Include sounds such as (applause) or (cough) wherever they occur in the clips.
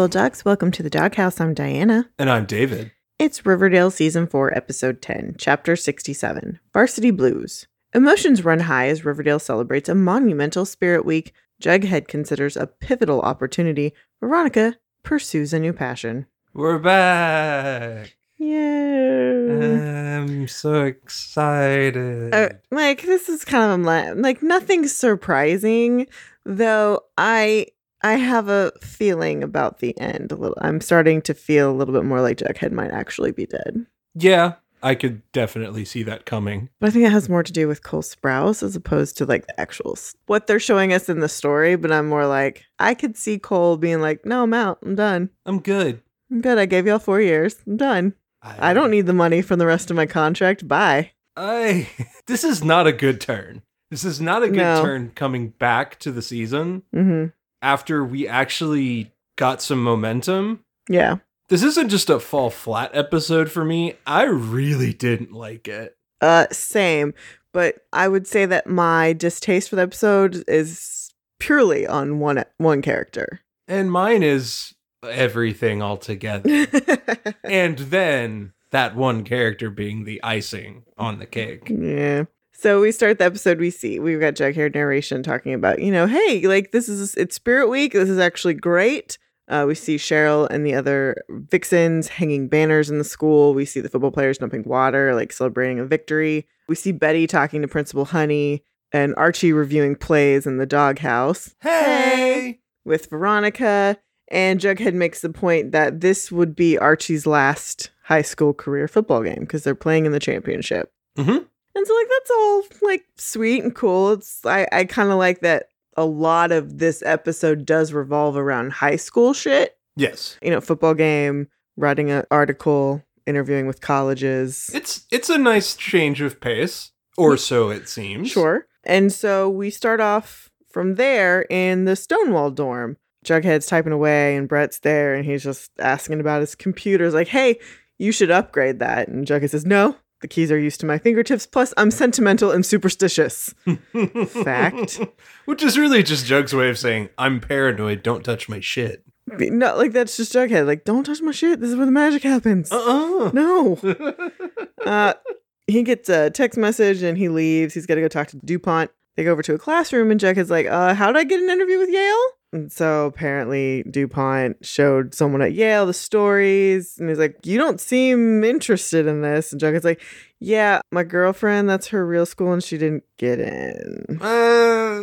Bulldogs. Welcome to the Doghouse. I'm Diana. And I'm David. It's Riverdale Season 4, Episode 10, Chapter 67 Varsity Blues. Emotions run high as Riverdale celebrates a monumental Spirit Week. Jughead considers a pivotal opportunity. Veronica pursues a new passion. We're back. Yeah. I'm so excited. Uh, like this is kind of like, like nothing surprising, though. I I have a feeling about the end. A little. I'm starting to feel a little bit more like Jughead might actually be dead. yeah, I could definitely see that coming. But I think it has more to do with Cole Sprouse as opposed to like the actual what they're showing us in the story. But I'm more like I could see Cole being like, "No, I'm out. I'm done. I'm good. I'm good. I gave y'all four years. I'm done. I don't need the money from the rest of my contract. Bye." I. (laughs) This is not a good turn. This is not a good No. turn coming back to the season hmm after we actually got some momentum. Yeah. This isn't just a fall flat episode for me. I really didn't like it. Uh, same. But I would say that my distaste for the episode is purely on one one character. And mine is everything altogether. (laughs) and then that one character being the icing on the cake. Yeah. So we start the episode. We see we've got Jughead narration talking about, you know, hey, like this is it's Spirit Week. This is actually great. Uh, we see Cheryl and the other vixens hanging banners in the school. We see the football players dumping water, like celebrating a victory. We see Betty talking to Principal Honey and Archie reviewing plays in the doghouse Hey! with Veronica. And Jughead makes the point that this would be Archie's last high school career football game because they're playing in the championship. Mhm. And so, like, that's all like sweet and cool. It's I, I kind of like that a lot of this episode does revolve around high school shit. Yes. You know, football game, writing an article, interviewing with colleges. It's it's a nice change of pace, or so it seems. Sure. And so we start off from there in the Stonewall dorm. Jughead's typing away and Brett's there and he's just asking about his computer. He's like, hey, you should upgrade that. And Jughead says, no, the keys are used to my fingertips. Plus, I'm sentimental and superstitious. (laughs) Fact. Which is really just Jug's way of saying, I'm paranoid, don't touch my shit. No, like that's just Jughead. Like, don't touch my shit. This is where the magic happens. Uh-uh. No. (laughs) Uh, he gets a text message and he leaves. He's got to go talk to DuPont. They go over to a classroom and Jughead's like, uh, how did I get an interview with Yale? And so apparently DuPont showed someone at Yale the stories and he's like, you don't seem interested in this. And Jughead's like, yeah, my girlfriend, that's her real school and she didn't get in. Uh,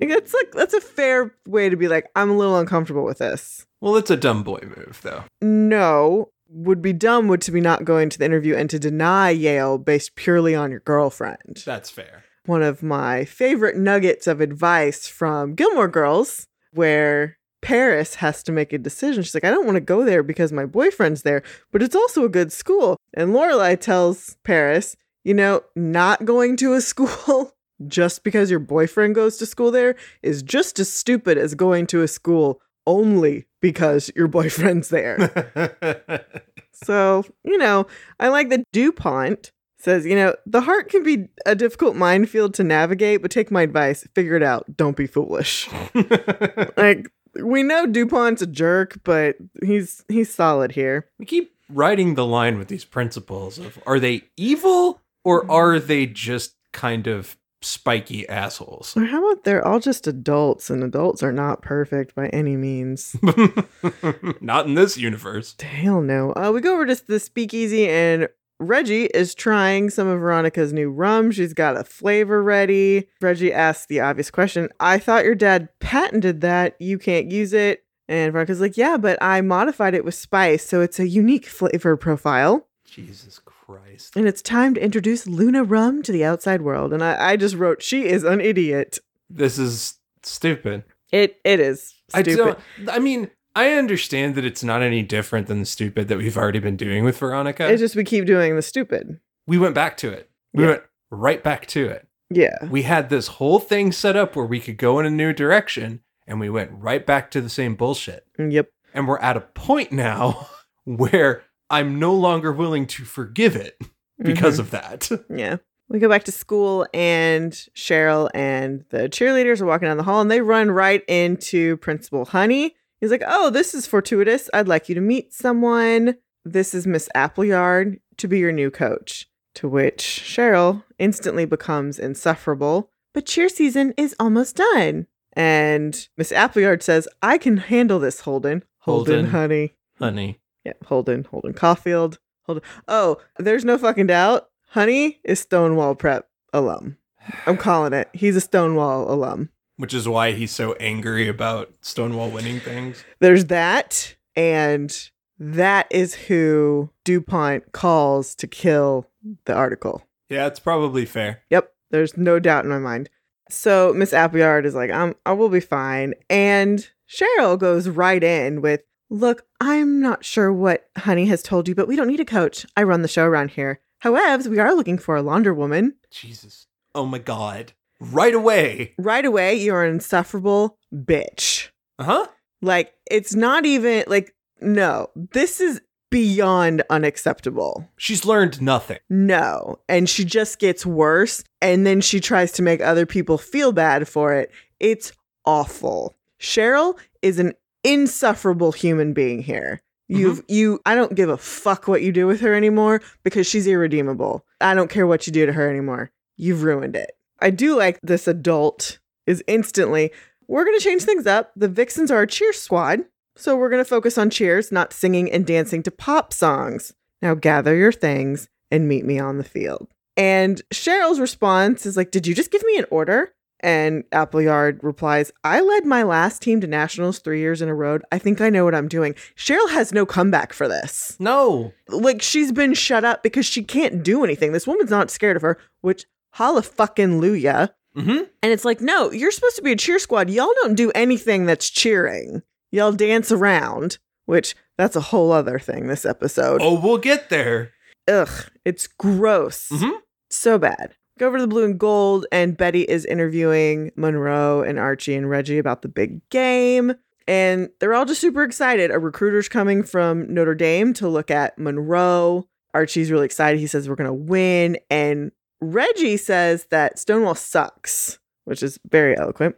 Like, that's like, that's a fair way to be like, I'm a little uncomfortable with this. well, it's a dumb boy move, though. No, would be dumb would to be not going to the interview and to deny Yale based purely on your girlfriend. That's fair. One of my favorite nuggets of advice from Gilmore Girls, where Paris has to make a decision. She's like, I don't want to go there because my boyfriend's there, but it's also a good school. And Lorelai tells Paris, you know, not going to a (laughs) school just because your boyfriend goes to school there is just as stupid as going to a school only because your boyfriend's there. (laughs) So, you know, I like that DuPont says, you know, the heart can be a difficult minefield to navigate, but take my advice, figure it out. Don't be foolish. (laughs) like, we know DuPont's a jerk, but he's he's solid here. we keep riding the line with these principles of are they evil or are they just kind of spiky assholes? Or how about they're all just adults, and adults are not perfect by any means. (laughs) Not in this universe. Hell no. Uh, we go over to the speakeasy, and Reggie is trying some of Veronica's new rum. She's got a flavor ready. Reggie asks the obvious question I thought your dad patented that. You can't use it. And Veronica's like, Yeah, but I modified it with spice, so it's a unique flavor profile. Jesus Christ. And it's time to introduce Luna rum to the outside world. And I, I just wrote, She is an idiot. This is stupid. It It is I don't. I mean, I understand that it's not any different than the stupid that we've already been doing with Veronica. It's just we keep doing the stupid. we went back to it. We Yeah. went right back to it. Yeah. We had this whole thing set up where we could go in a new direction, and we went right back to the same bullshit. Mm, yep. And we're at a point now (laughs) where I'm no longer willing to forgive it mm-hmm. because of that. (laughs) Yeah. We go back to school, and Cheryl and the cheerleaders are walking down the hall, and they run right into Principal Honey. He's like, Oh, this is fortuitous. I'd like you to meet someone. This is Miss Appleyard to be your new coach. To which Cheryl instantly becomes insufferable. But cheer season is almost done. And Miss Appleyard says, I can handle this, Holden. Holden, Holden. honey. Honey. Yeah, Holden, Holden Caulfield. Holden. Oh, there's no fucking doubt. Honey is Stonewall Prep alum. I'm calling it. He's a Stonewall alum. Which is why he's so angry about Stonewall winning things. There's that, and that is who DuPont calls to kill the article. Yeah, it's probably fair. Yep, there's no doubt in my mind. So Miss Appleyard is like, I'm, I will be fine. And Cheryl goes right in with, Look, I'm not sure what Honey has told you, but we don't need a coach. I run the show around here. However, we are looking for a launder woman. Jesus. Oh my god. Right away. Right away, you're an insufferable bitch. Uh huh. Like, it's not even like, no, this is beyond unacceptable. She's learned nothing. No. And she just gets worse. And then she tries to make other people feel bad for it. It's awful. Cheryl is an insufferable human being here. You've, you, I don't give a fuck what you do with her anymore because she's irredeemable. I don't care what you do to her anymore. You've ruined it. I do like this adult is instantly, we're going to change things up. The Vixens are a cheer squad. So we're going to focus on cheers, not singing and dancing to pop songs. Now gather your things and meet me on the field. And Cheryl's response is like, Did you just give me an order? And Appleyard replies, I led my last team to nationals three years in a row. I think I know what I'm doing. Cheryl has no comeback for this. No. Like, she's been shut up because she can't do anything. This woman's not scared of her, which, holla fucking Luya. Mm-hmm. And it's like, no, you're supposed to be a cheer squad. Y'all don't do anything that's cheering. Y'all dance around, which that's a whole other thing this episode. Oh, we'll get there. Ugh, it's gross. Mhm. So bad. Go over to the blue and gold, and Betty is interviewing Monroe and Archie and Reggie about the big game. And they're all just super excited. A recruiter's coming from Notre Dame to look at Monroe. Archie's really excited. He says, We're going to win. And Reggie says that Stonewall sucks, which is very eloquent.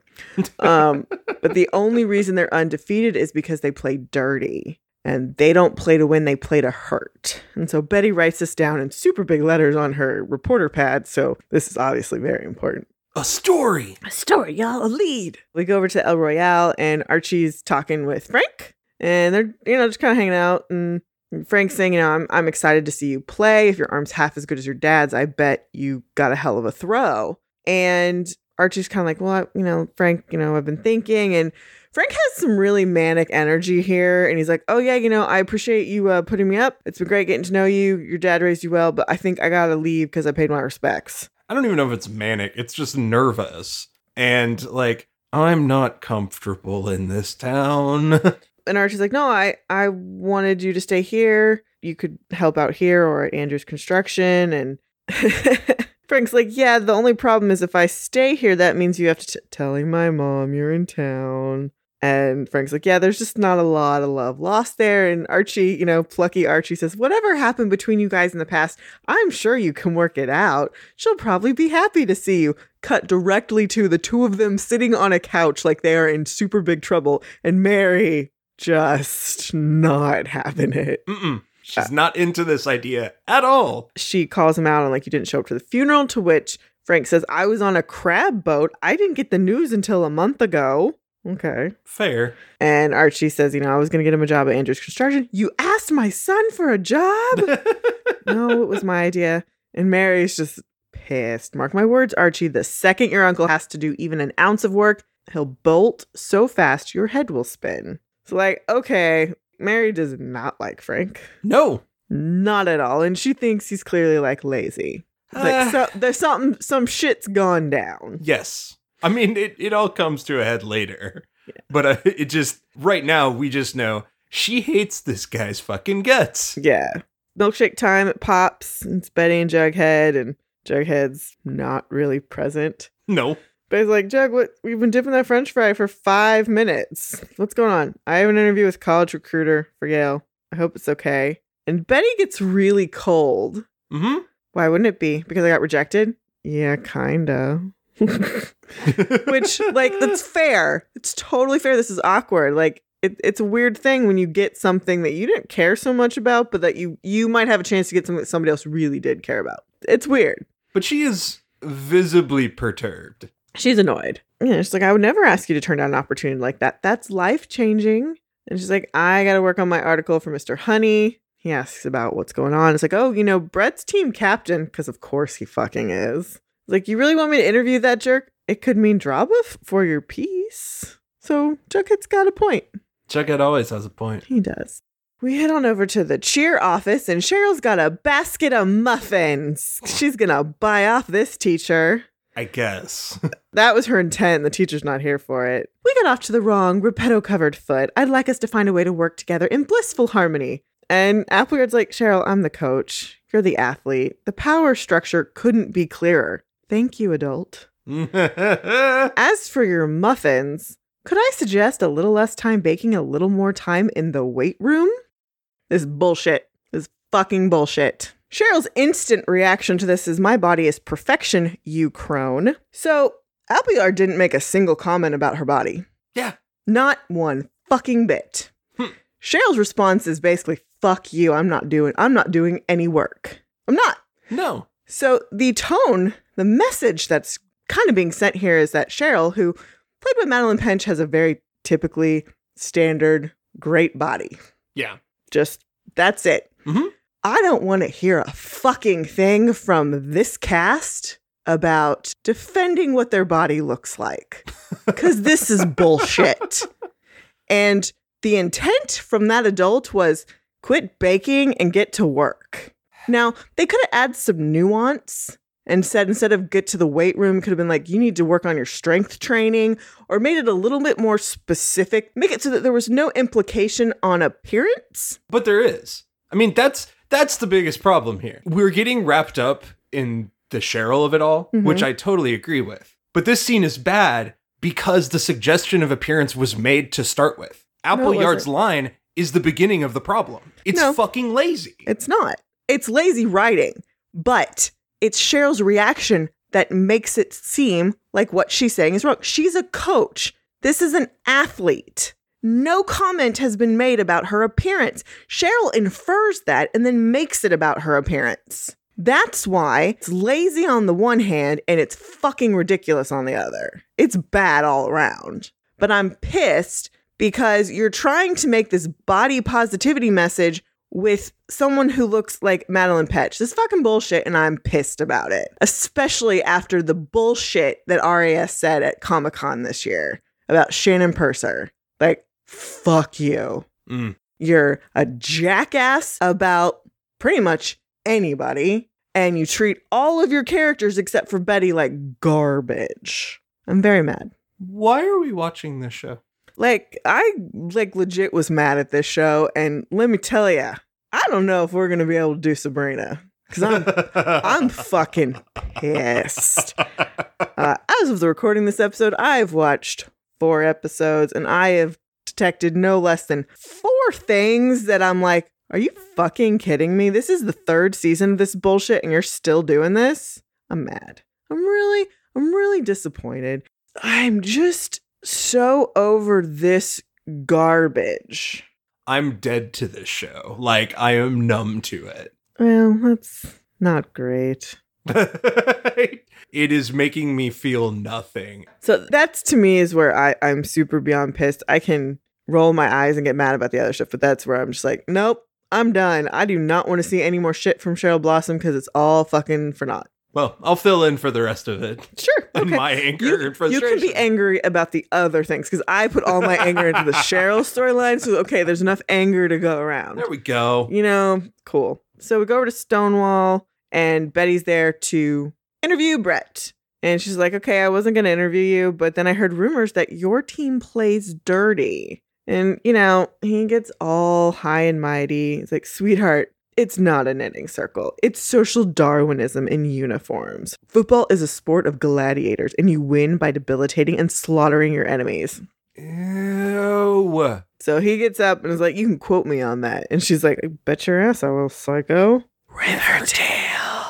Um, (laughs) but the only reason they're undefeated is because they play dirty and they don't play to win, they play to hurt. And so Betty writes this down in super big letters on her reporter pad. So this is obviously very important. A story. A story, y'all, a lead. We go over to El Royale and Archie's talking with Frank and they're, you know, just kind of hanging out. And Frank's saying, you know, I'm, I'm excited to see you play. If your arm's half as good as your dad's, I bet you got a hell of a throw. And Archie's kind of like, well, I, you know, Frank, you know, I've been thinking. And Frank has some really manic energy here. And he's like, oh, yeah, you know, I appreciate you uh, putting me up. It's been great getting to know you. Your dad raised you well, but I think I got to leave because I paid my respects. I don't even know if it's manic. It's just nervous. And like, I'm not comfortable in this town. (laughs) and Archie's like, "No, I I wanted you to stay here. You could help out here or at Andrew's construction." And (laughs) Frank's like, "Yeah, the only problem is if I stay here, that means you have to t- telling my mom you're in town." And Frank's like, "Yeah, there's just not a lot of love lost there." And Archie, you know, plucky Archie says, "Whatever happened between you guys in the past, I'm sure you can work it out. She'll probably be happy to see you." Cut directly to the two of them sitting on a couch like they are in super big trouble, and Mary just not having it. Mm-mm. She's uh, not into this idea at all. She calls him out on like you didn't show up to the funeral, to which Frank says, I was on a crab boat. I didn't get the news until a month ago. Okay. Fair. And Archie says, you know, I was gonna get him a job at Andrew's construction. You asked my son for a job? (laughs) no, it was my idea. And Mary's just pissed. Mark my words, Archie. The second your uncle has to do even an ounce of work, he'll bolt so fast your head will spin. So, like, okay, Mary does not like Frank. no. Not at all. And she thinks he's clearly like lazy. Like Ah. so there's something some shit's gone down. Yes. I mean, it, it all comes to a head later. But uh, it just, right now, we just know she hates this guy's fucking guts. Yeah. Milkshake time it pops. It's Betty and Jughead, and Jughead's not really present. No. But he's like, Jug, what we've been dipping that French fry for five minutes. What's going on? I have an interview with college recruiter for Yale. I hope it's okay. And Betty gets really cold. Mm Why wouldn't it be? Because I got rejected? Yeah, kinda. Which, like, that's (laughs) fair. It's totally fair. This is awkward. Like, it, it's a weird thing when you get something that you didn't care so much about, but that you you might have a chance to get something that somebody else really did care about. It's weird. But she is visibly perturbed. She's annoyed. Yeah, she's like, I would never ask you to turn down an opportunity like that. That's life changing. And she's like, I got to work on my article for Mr. Honey. He asks about what's going on. It's like, oh, you know, Brett's team captain, because of course he fucking is. Like, you really want me to interview that jerk? It could mean drama f- for your piece. So Jughead's got a point. Jughead always has a point. He does. We head on over to the cheer office, and Cheryl's got a basket of muffins. She's gonna buy off this teacher. I guess. (laughs) That was her intent. The teacher's not here for it. We got off to the wrong, Repetto covered foot. I'd like us to find a way to work together in blissful harmony. And Appleyard's like, Cheryl, I'm the coach. You're the athlete. The power structure couldn't be clearer. Thank you, adult. (laughs) As for your muffins, could I suggest a little less time baking, a little more time in the weight room? This bullshit. This is fucking bullshit. Cheryl's instant reaction to this is my body is perfection, you crone. So Appleyard didn't make a single comment about her body. yeah. Not one fucking bit. Hmm. Cheryl's response is basically, fuck you, I'm not doing I'm not doing any work. I'm not. No. So the tone, the message that's kind of being sent here is that Cheryl, who played by Madelaine Petch, has a very typically standard great body. Yeah. Just that's it. Mhm. I don't want to hear a fucking thing from this cast about defending what their body looks like because this is bullshit. And the intent from that adult was quit baking and get to work. Now, they could have added some nuance and said instead of get to the weight room, could have been like, you need to work on your strength training or made it a little bit more specific. Make it so that there was no implication on appearance. But there is. I mean, that's that's the biggest problem here. We're getting wrapped up in the Cheryl of it all, Mhm. which I totally agree with. But this scene is bad because the suggestion of appearance was made to start with. Appleyard's wasn't. line is the beginning of the problem. It's No. fucking lazy. It's not. It's lazy writing, but it's Cheryl's reaction that makes it seem like what she's saying is wrong. She's a coach. This is an athlete. No comment has been made about her appearance. Cheryl infers that and then makes it about her appearance. That's why it's lazy on the one hand and it's fucking ridiculous on the other. It's bad all around. But I'm pissed because you're trying to make this body positivity message with someone who looks like Madelaine Petch. This fucking bullshit, and I'm pissed about it. Especially after the bullshit that RAS said at Comic Con this year about Shannon Purser. Like, fuck you. Mm. You're a jackass about pretty much anybody, and you treat all of your characters except for Betty like garbage. I'm very mad. Why are we watching this show? Like I like legit was mad at this show, and let me tell you, I don't know if we're gonna be able to do Sabrina because I'm (laughs) I'm fucking pissed. Uh, as of the recording this episode, I've watched four episodes, and I have detected no less than four things that I'm like, are you fucking kidding me? This is the third season of this bullshit, and you're still doing this. I'm mad. I'm really, I'm really disappointed. I'm just so over this garbage. I'm dead to this show. Like I am numb to it. Well, that's not great. (laughs) it is making me feel nothing. So that's to me is where I, I'm super beyond pissed. I can roll my eyes and get mad about the other stuff, but that's where I'm just like, nope, I'm done. I do not want to see any more shit from Cheryl Blossom because it's all fucking for naught. Well, I'll fill in for the rest of it. Sure. (laughs) Okay. my anger you, and you frustration. can be angry about the other things because I put all my anger into the (laughs) Cheryl storyline. So, okay, there's enough anger to go around. There we go. you know, cool. So we go over to Stonewall, and Betty's there to interview Brett. And she's like, okay, I wasn't going to interview you, but then I heard rumors that your team plays dirty. And, you know, he gets all high and mighty. He's like, sweetheart, it's not a knitting circle. It's social Darwinism in uniforms. Football is a sport of gladiators, and you win by debilitating and slaughtering your enemies. Ew. So he gets up and is like, You can quote me on that. And she's like, I bet your ass I will, psycho. Riverdale.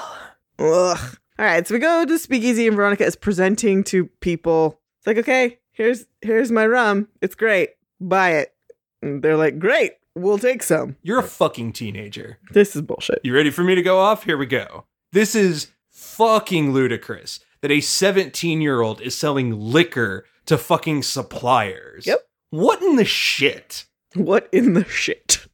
Ugh. All right, so we go to Speakeasy and Veronica is presenting to people. It's like, okay, here's here's my rum. It's great. Buy it. And they're like, great, we'll take some. You're a fucking teenager. This is bullshit. You ready for me to go off? Here we go. This is fucking ludicrous that a 17 year old is selling liquor to fucking suppliers. Yep. What in the shit? What in the shit?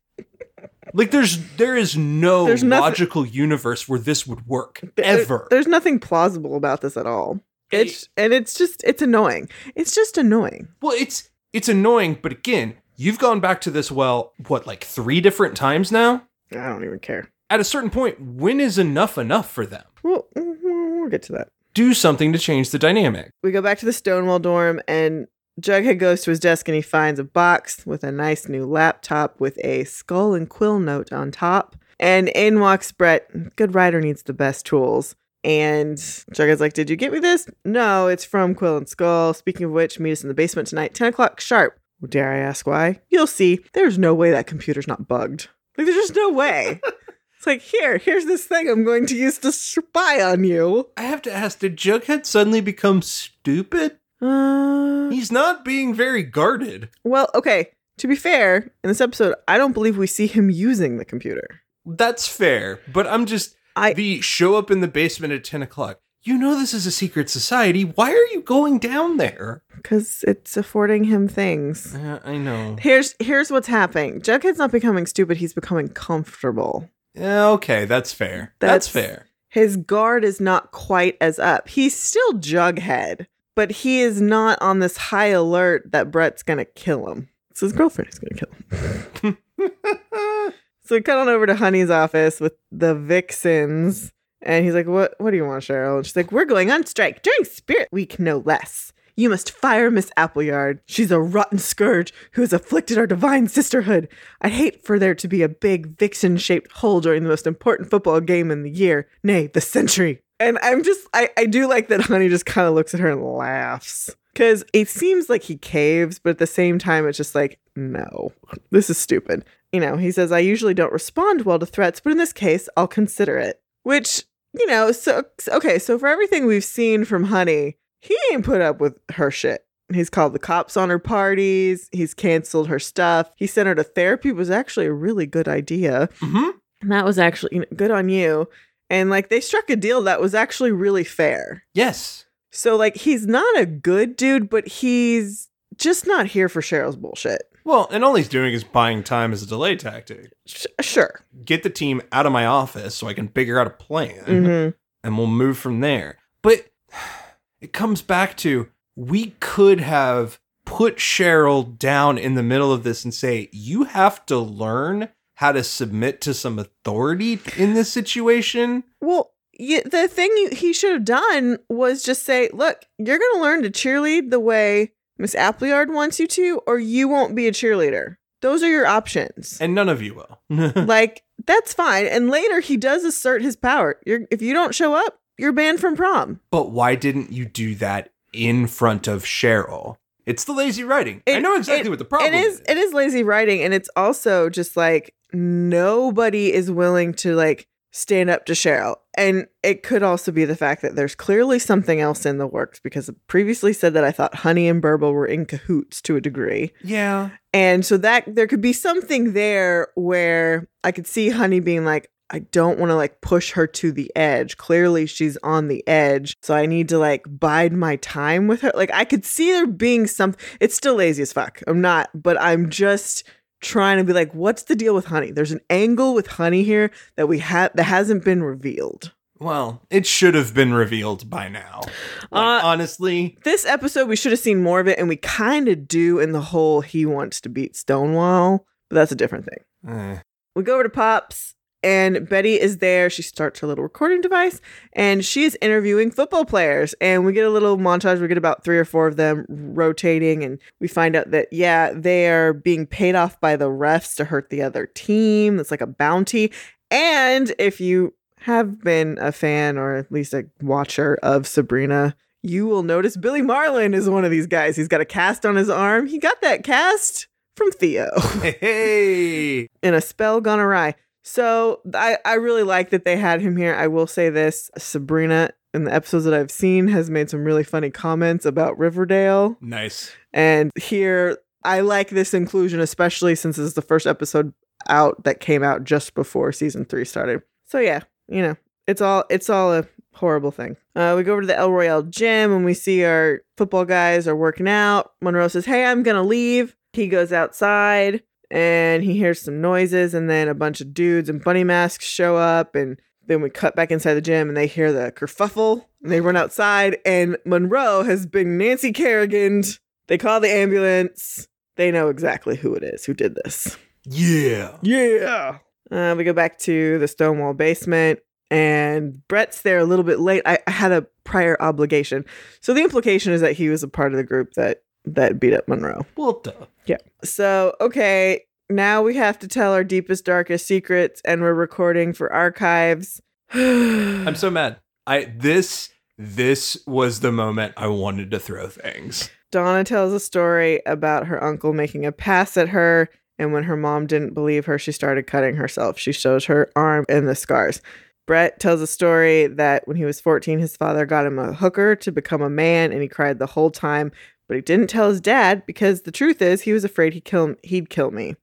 Like there's there is no There's nothing- logical universe where this would work There- ever. There's nothing plausible about this at all. It's and it's just it's annoying. It's just annoying. Well, it's it's annoying, but again, you've gone back to this well, what like 3 different times now? I don't even care. At a certain point, when is enough enough for them? Well, mm, we'll get to that. Do something to change the dynamic. We go back to the Stonewall dorm, and Jughead goes to his desk and he finds a box with a nice new laptop with a skull and quill note on top. And in walks Brett. Good writer needs the best tools. And Jughead's like, Did you get me this? No, it's from Quill and Skull. Speaking of which, meet us in the basement tonight, 10 o'clock sharp. Well, dare I ask why? You'll see. There's no way that computer's not bugged. Like, there's just no way. (laughs) it's like, here, here's this thing I'm going to use to spy on you. I have to ask, did Jughead suddenly become stupid? Uh, He's not being very guarded. Well, okay. To be fair, in this episode, I don't believe we see him using the computer. That's fair, but I'm just I- the show up in the basement at ten o'clock. You know this is a secret society. Why are you going down there? Because it's affording him things. Uh, I know. Here's here's what's happening. Jughead's not becoming stupid, he's becoming comfortable. Yeah, okay, that's fair. That's, That's- fair. His guard is not quite as up. He's still Jughead, but he is not on this high alert that Brett's gonna kill him. It's his girlfriend who's gonna kill him. (laughs) So we cut on over to Honey's office with the Vixens. And he's like, What what do you want, Cheryl? And she's like, We're going on strike during Spirit Week, no less. You must fire Miss Appleyard. She's a rotten scourge who has afflicted our divine sisterhood. I'd hate for there to be a big vixen shaped hole during the most important football game in the year, nay, the century. And I'm just, I, I do like that (laughs) Honey just kind of looks at her and laughs. Because it seems like he caves, but at the same time, it's just like, no, this is stupid. You know, he says, I usually don't respond well to threats, but in this case, I'll consider it. Which, you know, so, okay, so for everything we've seen from Honey, he ain't put up with her shit. He's called the cops on her parties. He's canceled her stuff. He sent her to therapy. Was actually a really good idea. hmm And that was actually you know, good on you. And like they struck a deal that was actually really fair. Yes. So like he's not a good dude, but he's just not here for Cheryl's bullshit. Well, and all he's doing is buying time as a delay tactic. Sh- sure. Get the team out of my office so I can figure out a plan. hmm and we'll move from there. But (sighs) it comes back to we could have put Cheryl down in the middle of this and say, you have to learn how to submit to some authority in this situation. Well, the thing you- he should have done was just say, "Look, you're going to learn to cheerlead the way Miss Appleyard wants you to, or you won't be a cheerleader. Those are your options." And none of you will. (laughs) like that's fine. And later he does assert his power. You're if you don't show up, you're banned from prom. but why didn't you do that in front of Cheryl? It's the lazy writing. I know exactly it- what the problem is. it is. It is lazy writing, and it's also just like nobody is willing to like stand up to Cheryl. And it could also be the fact that there's clearly something else in the works because I previously said that I thought Honey and Burble were in cahoots to a degree. Yeah. And so that there could be something there where I could see Honey being like, I don't want to like push her to the edge. Clearly she's on the edge. So I need to like bide my time with her. Like I could see there being some it's still lazy as fuck. I'm not, but I'm just trying to be like, what's the deal with Honey? There's an angle with Honey here that we have that hasn't been revealed. Well, it should have been revealed by now. Like, Uh, honestly, This episode we should have seen more of it, and we kind of do in the whole he wants to beat Stonewall, but that's a different thing. eh. We go over to Pops, and Betty is there. She starts her little recording device, and she is interviewing football players. And we get a little montage. We get about three or four of them rotating, and we find out that, yeah, they are being paid off by the refs to hurt the other team. That's like a bounty. And if you have been a fan or at least a watcher of Sabrina, you will notice Billy Marlin is one of these guys. He's got a cast on his arm. He got that cast from Theo (laughs) hey, hey. in a spell gone awry. So I, I really like that they had him here. I will say this Sabrina, in the episodes that I've seen, has made some really funny comments about Riverdale. Nice. And here I like this inclusion, especially since this is the first episode out that came out just before season three started. So yeah, you know, it's all it's all a horrible thing. Uh, we go over to the El Royale gym and we see our football guys are working out. Monroe says, "Hey, I'm gonna leave." He goes outside and he hears some noises, and then a bunch of dudes in bunny masks show up, and then we cut back inside the gym and they hear the kerfuffle and they run outside, and Monroe has been Nancy Kerrigan. They call the ambulance. They know exactly who it is who did this. Yeah. Yeah. Uh, we go back to the Stonewall basement, and Brett's there a little bit late. I, I had a prior obligation, so the implication is that he was a part of the group that that beat up Monroe. Well, duh. Yeah. So okay, now we have to tell our deepest, darkest secrets, and we're recording for archives. (sighs) I'm so mad. I this this was the moment I wanted to throw things. Donna tells a story about her uncle making a pass at her, and when her mom didn't believe her, she started cutting herself. She shows her arm and the scars. Brett tells a story that when he was 14, his father got him a hooker to become a man, and he cried the whole time, but he didn't tell his dad because the truth is he was afraid he'd kill he'd kill me.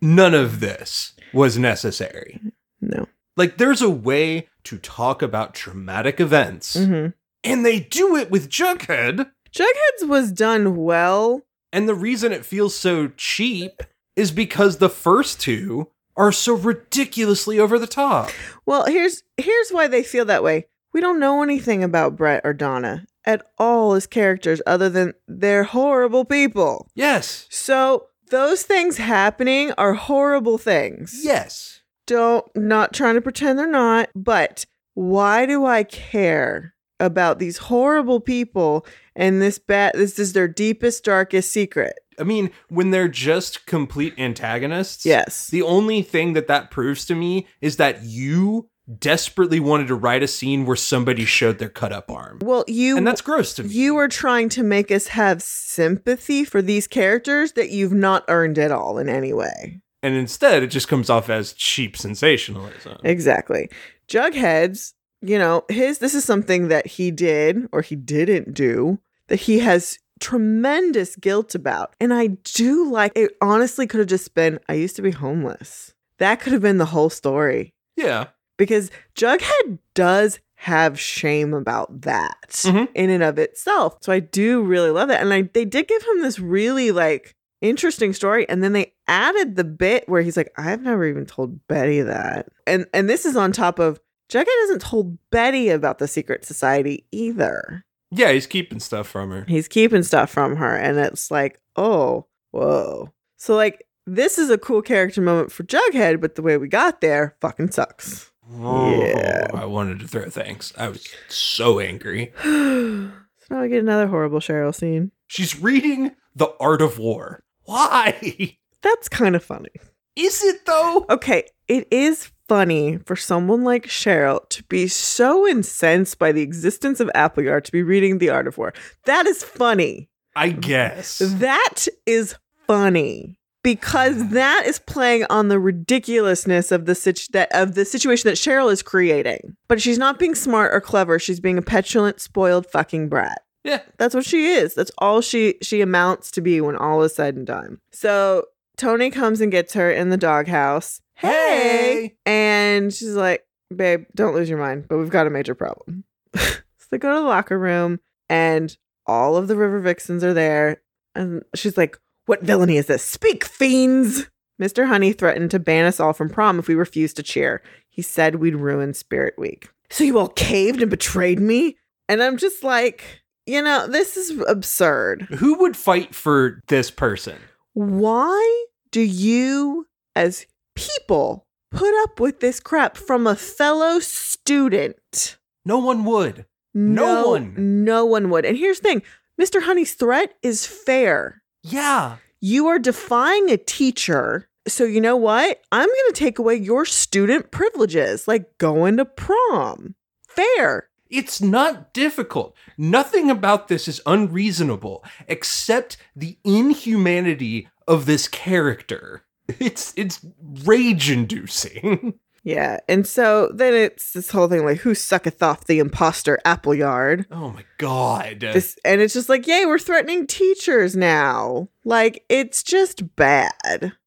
None of this was necessary. No. Like there's a way to talk about traumatic events, hmm and they do it with Jughead. Jughead's was done well. And the reason it feels so cheap is because the first two are so ridiculously over the top. Well, here's here's why they feel that way. We don't know anything about Brett or Donna at all as characters other than they're horrible people. Yes. So those things happening are horrible things. Yes. Don't not trying to pretend they're not, but why do I care about these horrible people and this bat this is their deepest darkest secret? I mean, when they're just complete antagonists, Yes. the only thing that that proves to me is that you desperately wanted to write a scene where somebody showed their cut up arm. well, you And that's gross to me. you are trying to make us have sympathy for these characters that you've not earned at all in any way. and instead, it just comes off as cheap sensationalism. Exactly. Jughead's, you know, his this is something that he did or he didn't do that he has tremendous guilt about. And I do like it honestly could have just been I used to be homeless. That could have been the whole story yeah. Because Jughead does have shame about that Mhm. in and of itself. So I do really love that. And I they did give him this really like interesting story and then they added the bit where he's like I've never even told Betty that. And and this is on top of Jughead hasn't told Betty about the secret society either. Yeah, he's keeping stuff from her. He's keeping stuff from her and it's like, "Oh, whoa." So like this is a cool character moment for Jughead, but the way we got there fucking sucks. Yeah. I wanted to throw things. I was so angry. (gasps) so now we get another horrible Cheryl scene. She's reading The Art of War. Why? That's kind of funny. Is it though? Okay, it is funny for someone like Cheryl to be so incensed by the existence of Appleyard to be reading The Art of War. That is funny. I guess. That is funny because that is playing on the ridiculousness of the situ- that of the situation that Cheryl is creating. But she's not being smart or clever. She's being a petulant, spoiled fucking brat. Yeah. That's what she is. That's all she she amounts to be when all is said and done. So Toni comes and gets her in the doghouse. Hey! And she's like, babe, don't lose your mind, but we've got a major problem. (laughs) so they go to the locker room and all of the river vixens are there. And she's like, What villainy is this? Speak, fiends! Mr. Honey threatened to ban us all from prom if we refused to cheer. He said we'd ruin Spirit Week. So you all caved and betrayed me? And I'm just like, you know, this is absurd. Who would fight for this person? Why do you, as people, put up with this crap from a fellow student? No one would. No one. No one would. And here's the thing Mr. Honey's threat is fair. Yeah. You are defying a teacher. So, you know what? I'm going to take away your student privileges, like going to prom. Fair. It's not difficult. Nothing about this is unreasonable except the inhumanity of this character. It's it's rage inducing. (laughs) Yeah. And so then it's this whole thing like, who sucketh off the imposter Appleyard? Oh my god. This, and it's just like, yay, we're threatening teachers now. Like, it's just bad. (sighs)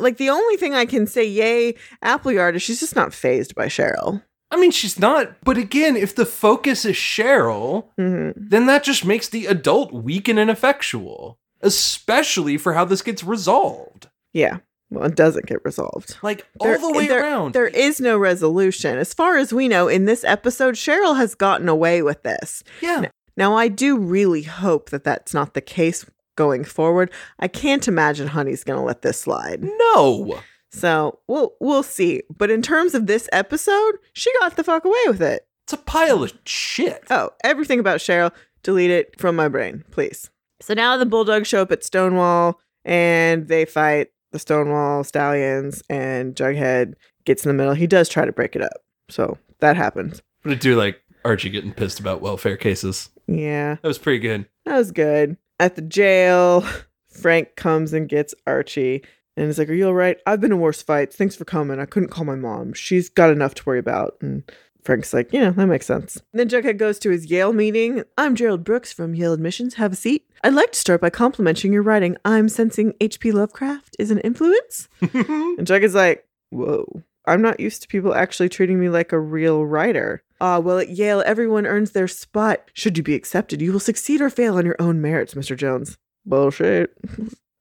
Like, the only thing I can say, yay, Appleyard, is she's just not phased by Cheryl. I mean, she's not. But again, if the focus is Cheryl, hmm then that just makes the adult weak and ineffectual, especially for how this gets resolved. Yeah. Well, it doesn't get resolved. Like There- all the way there- around. There is no resolution. As far as we know, in this episode, Cheryl has gotten away with this. yeah. Now, I do really hope that that's not the case going forward. I can't imagine Honey's going to let this slide. No. So we'll we'll see. But in terms of this episode, she got the fuck away with it. It's a pile of shit. Oh, everything about Cheryl, delete it from my brain, please. So now the Bulldogs show up at Stonewall and they fight the Stonewall Stallions and Jughead gets in the middle. He does try to break it up. So that happens. But I do like Archie getting pissed about welfare cases. Yeah. That was pretty good. That was good. At the jail, (laughs) Frank comes and gets Archie and he's like, Are you all right? I've been in worse fights. Thanks for coming. I couldn't call my mom. She's got enough to worry about. And Frank's like, You know, that makes sense. And then Jughead goes to his Yale meeting. I'm Gerald Brooks from Yale Admissions. Have a seat. I'd like to start by complimenting your writing. I'm sensing H.P. Lovecraft is an influence. (laughs) And Jughead's like, Whoa. I'm not used to people actually treating me like a real writer. Ah, well, at Yale, everyone earns their spot. Should you be accepted, you will succeed or fail on your own merits, Mr. Jones. Bullshit.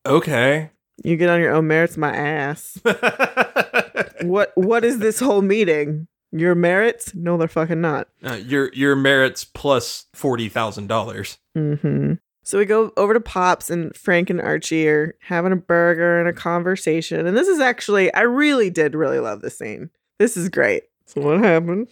okay. You get on your own merits, my ass. (laughs) What what is this whole meeting? Your merits? No, they're fucking not. Uh, your your merits plus forty thousand dollars. Mm-hmm. So we go over to Pops, and Frank and Archie are having a burger and a conversation. And this is actually, I really did really love this scene. This is great. So what happened?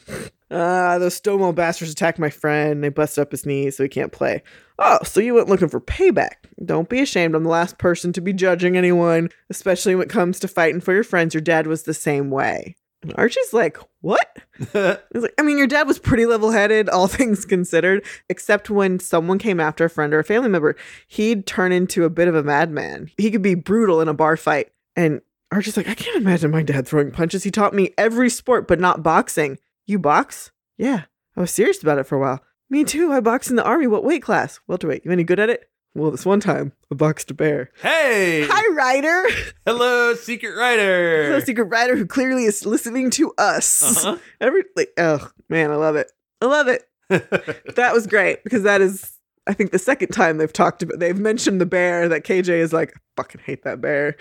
Ah, those Stonewall bastards attacked my friend. They busted up his knee, so he can't play. Oh, so you went looking for payback. Don't be ashamed. I'm the last person to be judging anyone, especially when it comes to fighting for your friends. Your dad was the same way. And Archie's like, what? (laughs) It's like, I mean, your dad was pretty level headed, all (laughs) things considered, except when someone came after a friend or a family member, he'd turn into a bit of a madman. He could be brutal in a bar fight. And Archie's like, I can't imagine my dad throwing punches. He taught me every sport, but not boxing. You box? Yeah. I was serious about it for a while. Me too. I boxed in the army. What weight class? Welterweight. You any good at it? Well, this one time, a boxed a bear. hey. Hi, Ryder. Hello, secret writer. The secret writer who clearly is listening to us. Uh-huh. Every like, oh man, I love it. I love it. (laughs) That was great because that is, I think, the second time they've talked about. They've mentioned the bear that KJ is like, I fucking hate that bear.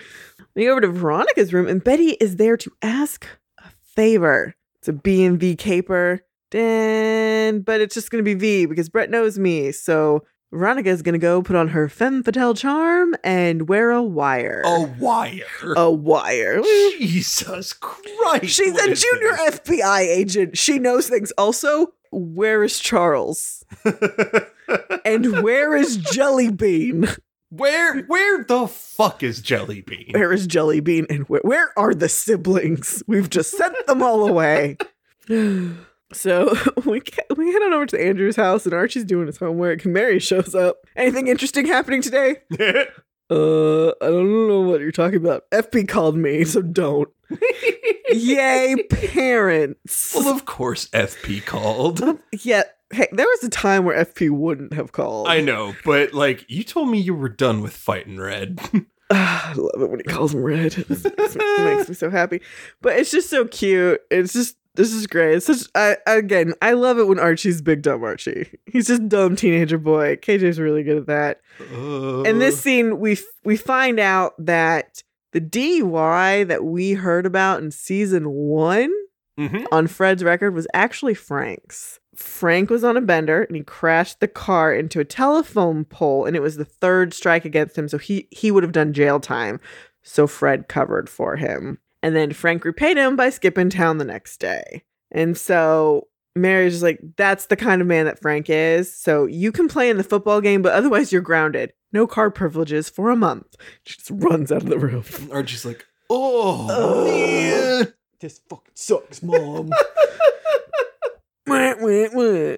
We go over to Veronica's room and Betty is there to ask a favor. It's a B and V caper, Dan, but it's just gonna be V because Brett knows me. So Veronica is gonna go put on her femme fatale charm and wear a wire. a wire. a wire. Jesus Christ. She's a junior this? FBI agent. She knows things. Also, where is Charles? (laughs) And where is Jelly Bean? where where the fuck is Jelly Bean? Where is Jelly Bean? And where, where are the siblings? We've just sent them all away. (laughs) So (laughs) we we head on over to Andrew's house, and Archie's doing his homework. And Mary shows up. Anything interesting happening today? (laughs) Uh, I don't know what you're talking about. FP called me, so don't. (laughs) Yay, parents. well, of course FP called. Yeah. Hey, there was a time where FP wouldn't have called. I know, but like you told me you were done with fighting red. Ah, I love it when he calls him red. It makes, me, it makes me so happy. But it's just so cute. It's just this is great. It's such I again, I love it when Archie's big dumb Archie. He's just dumb teenager boy. KJ's really good at that. In this scene, we f- we find out that the DUI that we heard about in season one Mhm. on Fred's record was actually Frank's. Frank was on a bender and he crashed the car into a telephone pole and it was the third strike against him so he he would have done jail time. So Fred covered for him. And then Frank repaid him by skipping town the next day. And so Mary's just like that's the kind of man that Frank is. So you can play in the football game but otherwise you're grounded. No car privileges for a month. She just runs out of the room. (laughs) Archie's like, oh, Oh. man. (laughs) This fucking sucks, mom. (laughs) Wah, wah, wah.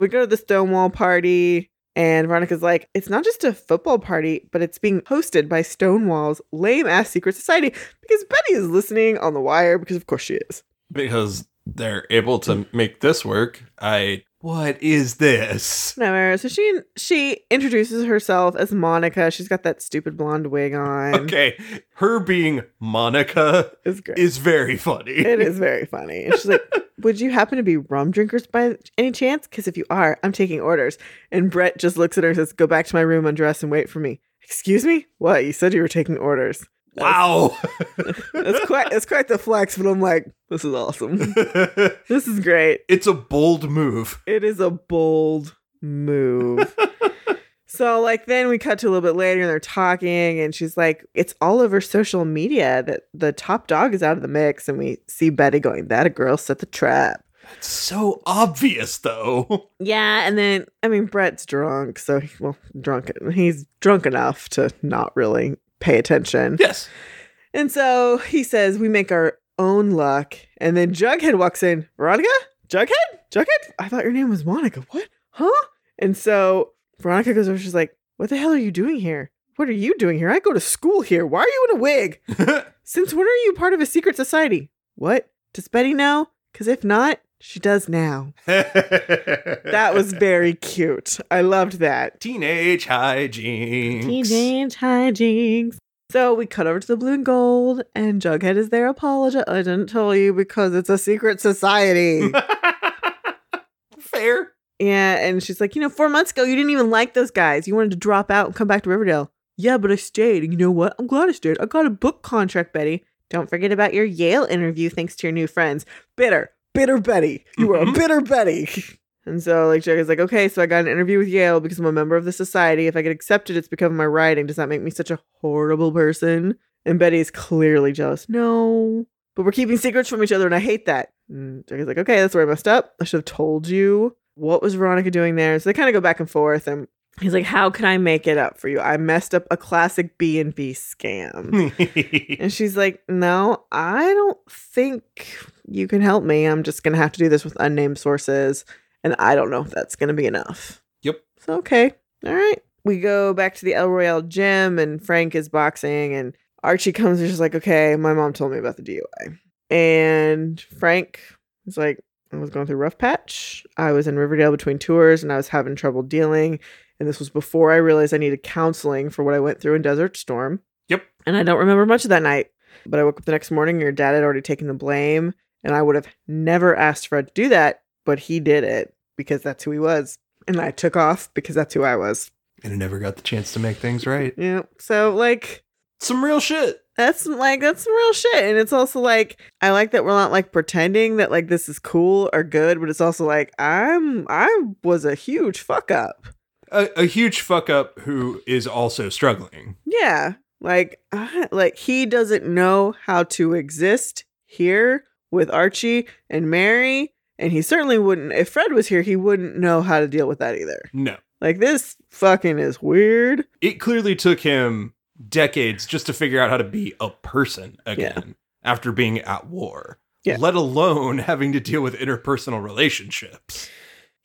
we go to the Stonewall party, And Veronica's like, it's not just a football party, but it's being hosted by Stonewall's lame ass secret society because Betty is listening on the wire because, of course, she is. Because they're able to make this work. I. What is this? Never. So she she introduces herself as Monica. She's got that stupid blonde wig on. Okay. Her being Monica It's great. is very funny. It is very funny. And she's like, (laughs) Would you happen to be rum drinkers by any chance? Because if you are, I'm taking orders. And Brett just looks at her and says, Go back to my room, undress, and wait for me. Excuse me? What? You said you were taking orders. Wow. (laughs) That's quite it's quite the flex, but I'm like, this is awesome. (laughs) This is great. it's a bold move. It is a bold move. (laughs) so like then we cut to a little bit later and they're talking and she's like, it's all over social media that the top dog is out of the mix, and we see Betty going, That a girl set the trap. It's so obvious, though. Yeah, and then I mean Brett's drunk, so he, well, drunk. He's drunk enough to not really pay attention. Yes. And so he says, "We make our own luck." And then Jughead walks in. Veronica, Jughead, Jughead. I thought your name was Monica. What? Huh? And so Veronica goes over. She's like, "What the hell are you doing here? What are you doing here? I go to school here. Why are you in a wig? (laughs) Since when are you part of a secret society? What? Does Betty know? Because if not, she does now." That was very cute. I loved that. teenage hijinks. Teenage hijinks. So we cut over to the blue and gold, and Jughead is there. Apologize. I didn't tell you because it's a secret society. (laughs) Fair. yeah, and she's like, you know, four months ago, you didn't even like those guys. You wanted to drop out and come back to Riverdale. Yeah, but I stayed. And you know what? I'm glad I stayed. I got a book contract, Betty. Don't forget about your Yale interview thanks to your new friends. Bitter, bitter Betty. You were a Mhm. bitter Betty. (laughs) And so, like, Jughead's like, okay, so I got an interview with Yale because I'm a member of the society. If I get accepted, it's because of my writing. Does that make me such a horrible person? And Betty's clearly jealous. No, but we're keeping secrets from each other, and I hate that. And Jughead's like, okay, that's where I messed up. I should have told you. What was Veronica doing there? So they kind of go back and forth, and he's like, how can I make it up for you? I messed up a classic B and V scam. (laughs) And she's like, No, I don't think you can help me. I'm just going to have to do this with unnamed sources. And I don't know if that's going to be enough. Yep. So, okay. All right. We go back to the El Royale gym, and Frank is boxing. And Archie comes and she's like, Okay, my mom told me about the DUI. And Frank is like, I was going through rough patch. I was in Riverdale between tours and I was having trouble dealing. And this was before I realized I needed counseling for what I went through in Desert Storm. Yep. And I don't remember much of that night. But I woke up the next morning, and your dad had already taken the blame. And I would have never asked Fred to do that, but he did it because that's who he was. And I took off because that's who I was. and I never got the chance to make things right. Yeah. So, like, Some real shit. that's like that's some real shit and it's also like i like that we're not like pretending that like this is cool or good but it's also like i'm i was a huge fuck up A, a huge fuck up who is also struggling. yeah like I, like he doesn't know how to exist here with archie and mary and he certainly wouldn't if fred was here he wouldn't know how to deal with that either No. like this fucking is weird It clearly took him decades just to figure out how to be a person again after being at war. Yeah. Let alone having to deal with interpersonal relationships.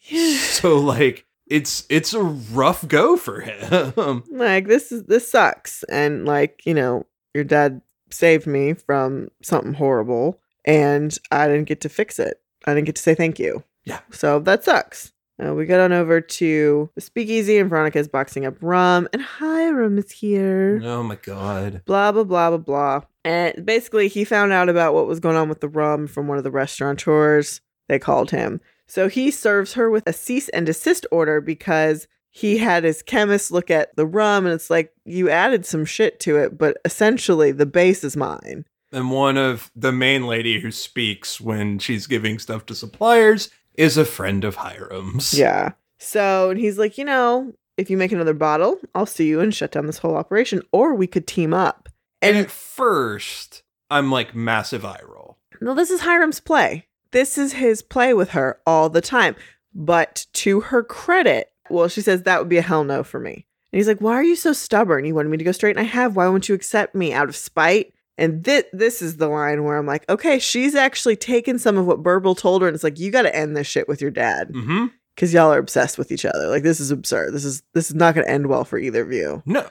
Yeah. So like it's it's a rough go for him. (laughs) like this is this sucks and like you know your dad saved me from something horrible and i didn't get to fix it. I didn't get to say thank you. Yeah. so that sucks. Uh, we get on over to the speakeasy and veronica's boxing up rum and hiram is here. Oh my god. blah blah blah blah blah. And basically he found out about what was going on with the rum from one of the restaurateurs. They called him. So he serves her with a cease and desist order because he had his chemist look at the rum and it's like you added some shit to it but essentially the base is mine And one of the main lady who speaks when she's giving stuff to suppliers is a friend of Hiram's. yeah so and he's like you know if you make another bottle i'll see you and shut down this whole operation or we could team up And and at first, I'm like massive eye roll. No, this is Hiram's play. This is his play with her all the time. But to her credit, well, she says that would be a hell no for me. And he's like, Why are you so stubborn? You wanted me to go straight and I have. Why won't you accept me out of spite? And this this is the line where I'm like, okay, she's actually taken some of what Burble told her, and it's like, you gotta end this shit with your dad. Mm-hmm. because y'all are obsessed with each other. Like this is absurd. This is this is not going to end well for either of you. No.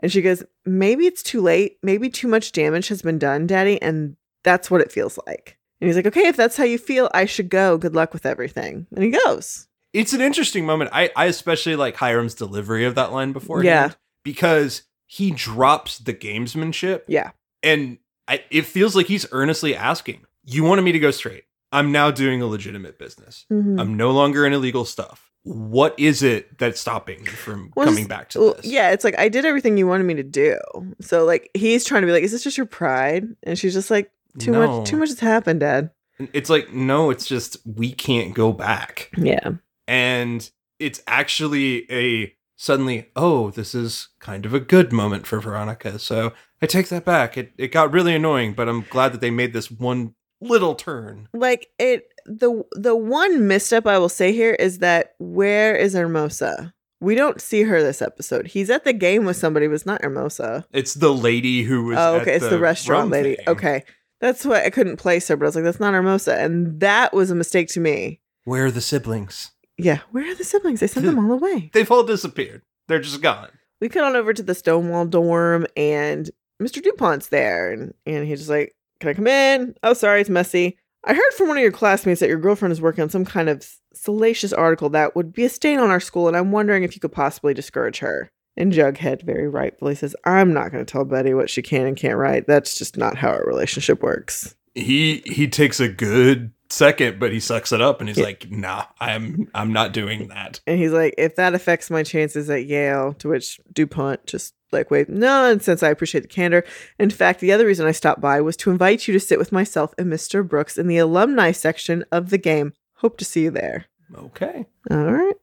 And she goes, maybe it's too late. Maybe too much damage has been done, Daddy, and that's what it feels like. And he's like, okay, if that's how you feel, I should go. Good luck with everything. And he goes. It's an interesting moment. I, I especially like Hiram's delivery of that line before. Yeah. Because he drops the gamesmanship Yeah. And I, it feels like he's earnestly asking, You wanted me to go straight. I'm now doing a legitimate business. Mhm. I'm no longer in illegal stuff. What is it that's stopping me from Well, coming back to Well, this? yeah, it's like I did everything you wanted me to do. So like he's trying to be like, is this just your pride? And she's just like, too No. much, too much has happened, Dad. It's like, no, it's just we can't go back. Yeah. and it's actually a suddenly oh this is kind of a good moment for veronica so i take that back it, it got really annoying but i'm glad that they made this one little turn Like it the the one misstep I will say here is that where is Hermosa? We don't see her this episode. He's at the game with somebody, but it's not Hermosa. it's the lady who was Oh, at okay. It's the restaurant lady. thing. Okay. That's what I couldn't place her, but I was like, that's not Hermosa. And that was a mistake to me. where are the siblings Yeah. Where are the siblings? They sent them all away. (laughs) they've all disappeared they're just gone We cut on over to the Stonewall dorm and Mr. DuPont's there. And, and he's just like, Can I come in? Oh, sorry, it's messy. I heard from one of your classmates that your girlfriend is working on some kind of salacious article that would be a stain on our school, and I'm wondering if you could possibly discourage her. And Jughead very rightfully says, I'm not going to tell Betty what she can and can't write. That's just not how our relationship works. he he takes a good second but he sucks it up and he's Yeah. like nah i'm i'm not doing that And he's like, if that affects my chances at Yale, to which DuPont just like, wait, no, and since I appreciate the candor. In fact, the other reason I stopped by was to invite you to sit with myself and Mr. Brooks in the alumni section of the game. Hope to see you there. okay All right.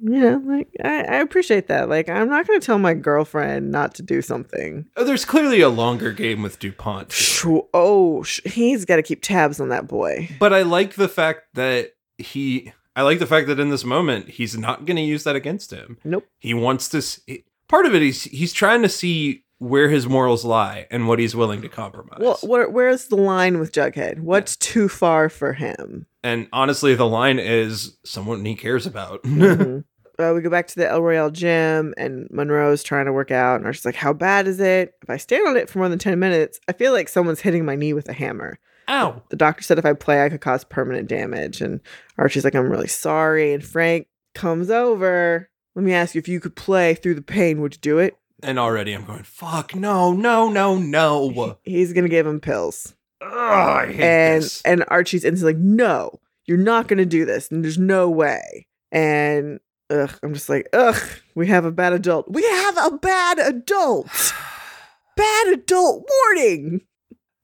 You know, like, I, I appreciate that. Like, I'm not going to tell my girlfriend not to do something. oh, there's clearly a longer game with dupont. Oh, sh- he's got to keep tabs on that boy. But I like the fact that he. I like the fact that in this moment he's not going to use that against him. Nope. He wants to. See, part of it is he's trying to see where his morals lie and what he's willing to compromise. Well, where, where's the line with Jughead? What's too far for him? And honestly, the line is someone he cares about. (laughs) Mhm. Uh, we go back to the El Royale gym, and Monroe's trying to work out, and Archie's like, "How bad is it? If I stand on it for more than ten minutes, I feel like someone's hitting my knee with a hammer." Ow! The doctor said if I play, I could cause permanent damage, and Archie's like, "I'm really sorry." And Frank comes over. Let me ask you, if you could play through the pain, would you do it? And already I'm going. Fuck! No! No! No! No! (laughs) He's gonna give him pills, Ugh, I hate and this. and Archie's instantly like, "No, you're not gonna do this, and there's no way." And ugh, I'm just like, ugh, we have a bad adult. We have a bad adult. (sighs) Bad adult warning.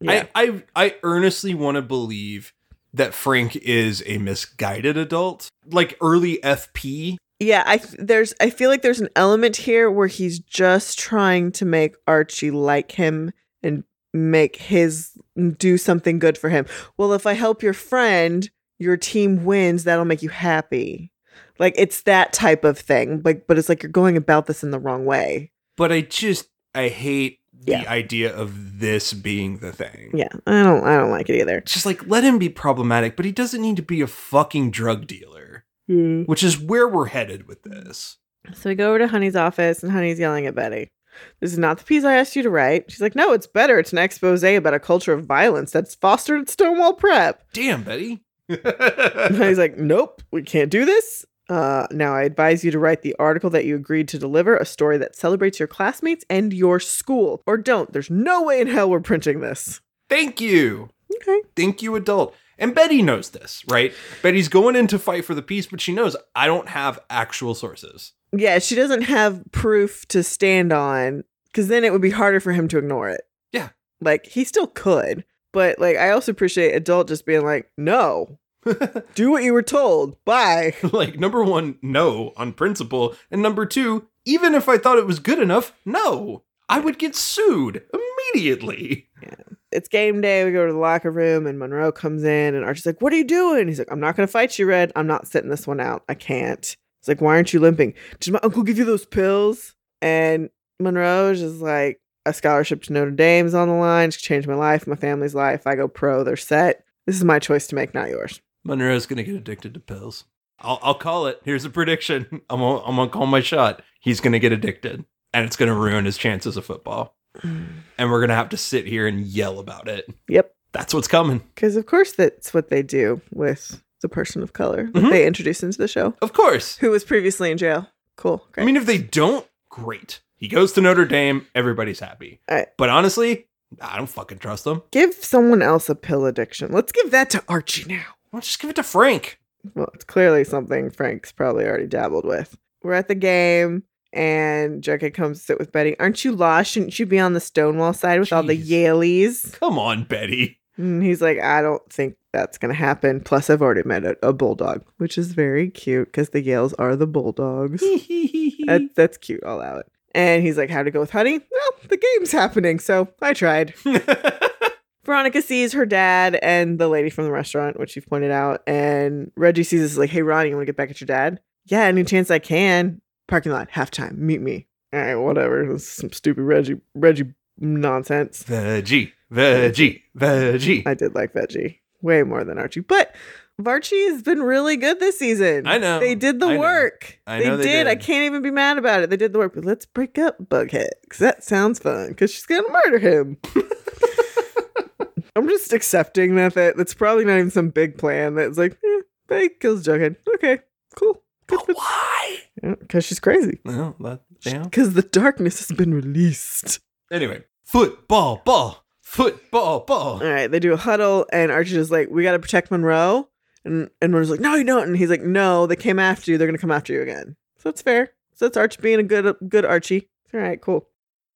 Yeah. I, I I earnestly want to believe that Frank is a misguided adult, like early FP. yeah, I there's I feel like there's an element here where he's just trying to make Archie like him and make his do something good for him. Well, if I help your friend, your team wins, that'll make you happy. Like it's that type of thing. Like but it's like you're going about this in the wrong way. But I just I hate the Yeah. idea of this being the thing. Yeah, I don't I don't like it either. Just like let him be problematic, but he doesn't need to be a fucking drug dealer, hmm. which is where we're headed with this. So we go over to Honey's office, and Honey's yelling at Betty. This is not the piece I asked you to write. She's like, No, it's better. It's an expose about a culture of violence that's fostered at Stonewall Prep. Damn, Betty. And Honey's like, Nope, we can't do this. Uh, now I advise you to write the article that you agreed to deliver, a story that celebrates your classmates and your school. Or don't. There's no way in hell we're printing this. Thank you. Okay. Thank you, adult. And Betty knows this, right? Betty's going in to fight for the peace, but she knows I don't have actual sources. Yeah, she doesn't have proof to stand on because then it would be harder for him to ignore it. Yeah. Like he still could, but like I also appreciate adult just being like, no, (laughs) do what you were told. Bye. (laughs) like, number one, no, on principle. And number two, even if I thought it was good enough, no, I would get sued immediately. Yeah. It's game day. We go to the locker room and Monroe comes in and Archie's like, What are you doing? He's like, I'm not gonna fight you, Red. I'm not sitting this one out. I can't. It's like, why aren't you limping? Did my uncle give you those pills? And Monroe is just like, a scholarship to Notre Dame's on the line. It's changed my life, my family's life. I go pro, they're set. This is my choice to make, not yours. Monroe's gonna get addicted to pills. I'll, I'll call it. Here's a prediction. I'm gonna, I'm gonna call my shot. He's gonna get addicted, and it's gonna ruin his chances of football. And we're gonna have to sit here and yell about it. Yep. That's what's coming. Because of course that's what they do with the person of color that Mhm. they introduce into the show, Of course. who was previously in jail. Cool. Great. I mean, if they don't, great. He goes to Notre Dame. Everybody's happy. Alright. But honestly, I don't fucking trust them. give someone else a pill addiction. Let's give that to Archie now. Well, just give it to Frank. Well, it's clearly something Frank's probably already dabbled with. We're at the game, and Jughead comes to sit with Betty. Aren't you lost? Shouldn't you be on the Stonewall side with all the Jeez. Yaleys? Come on, Betty. And he's like, I don't think that's going to happen. Plus, I've already met a, a bulldog, which is very cute because the Yales are the bulldogs. (laughs) that, that's cute. I'll allow it. And he's like, How'd it go with Honey? Well, the game's happening, so I tried. (laughs) Veronica sees her dad and the lady from the restaurant, which you've pointed out. And Reggie sees this like, hey, Ronnie, you want to get back at your dad? Yeah, any chance I can. Parking lot, halftime, meet me. All right, whatever. This is some stupid Reggie Reggie nonsense. veggie, veggie, veggie. I did like Veggie way more than Archie. But Varchie has been really good this season. I know. They did the I know. work. I they, know they did. I can't even be mad about it. They did the work. But let's break up Bughead. Because that sounds fun. Because she's going to murder him. (laughs) I'm just accepting that, that that's probably not even some big plan. That's like, eh, Betty kills Jughead. Okay, cool. But why? Because she's crazy. No, that, yeah. Because the darkness has been released. Anyway, football, ball, football, ball. All right, they do a huddle, and Archie is like, "We got to protect Monroe," and and Monroe's like, "No, you don't." And he's like, "No, they came after you. They're gonna come after you again." So it's fair. So it's Archie being a good good Archie. All right, cool.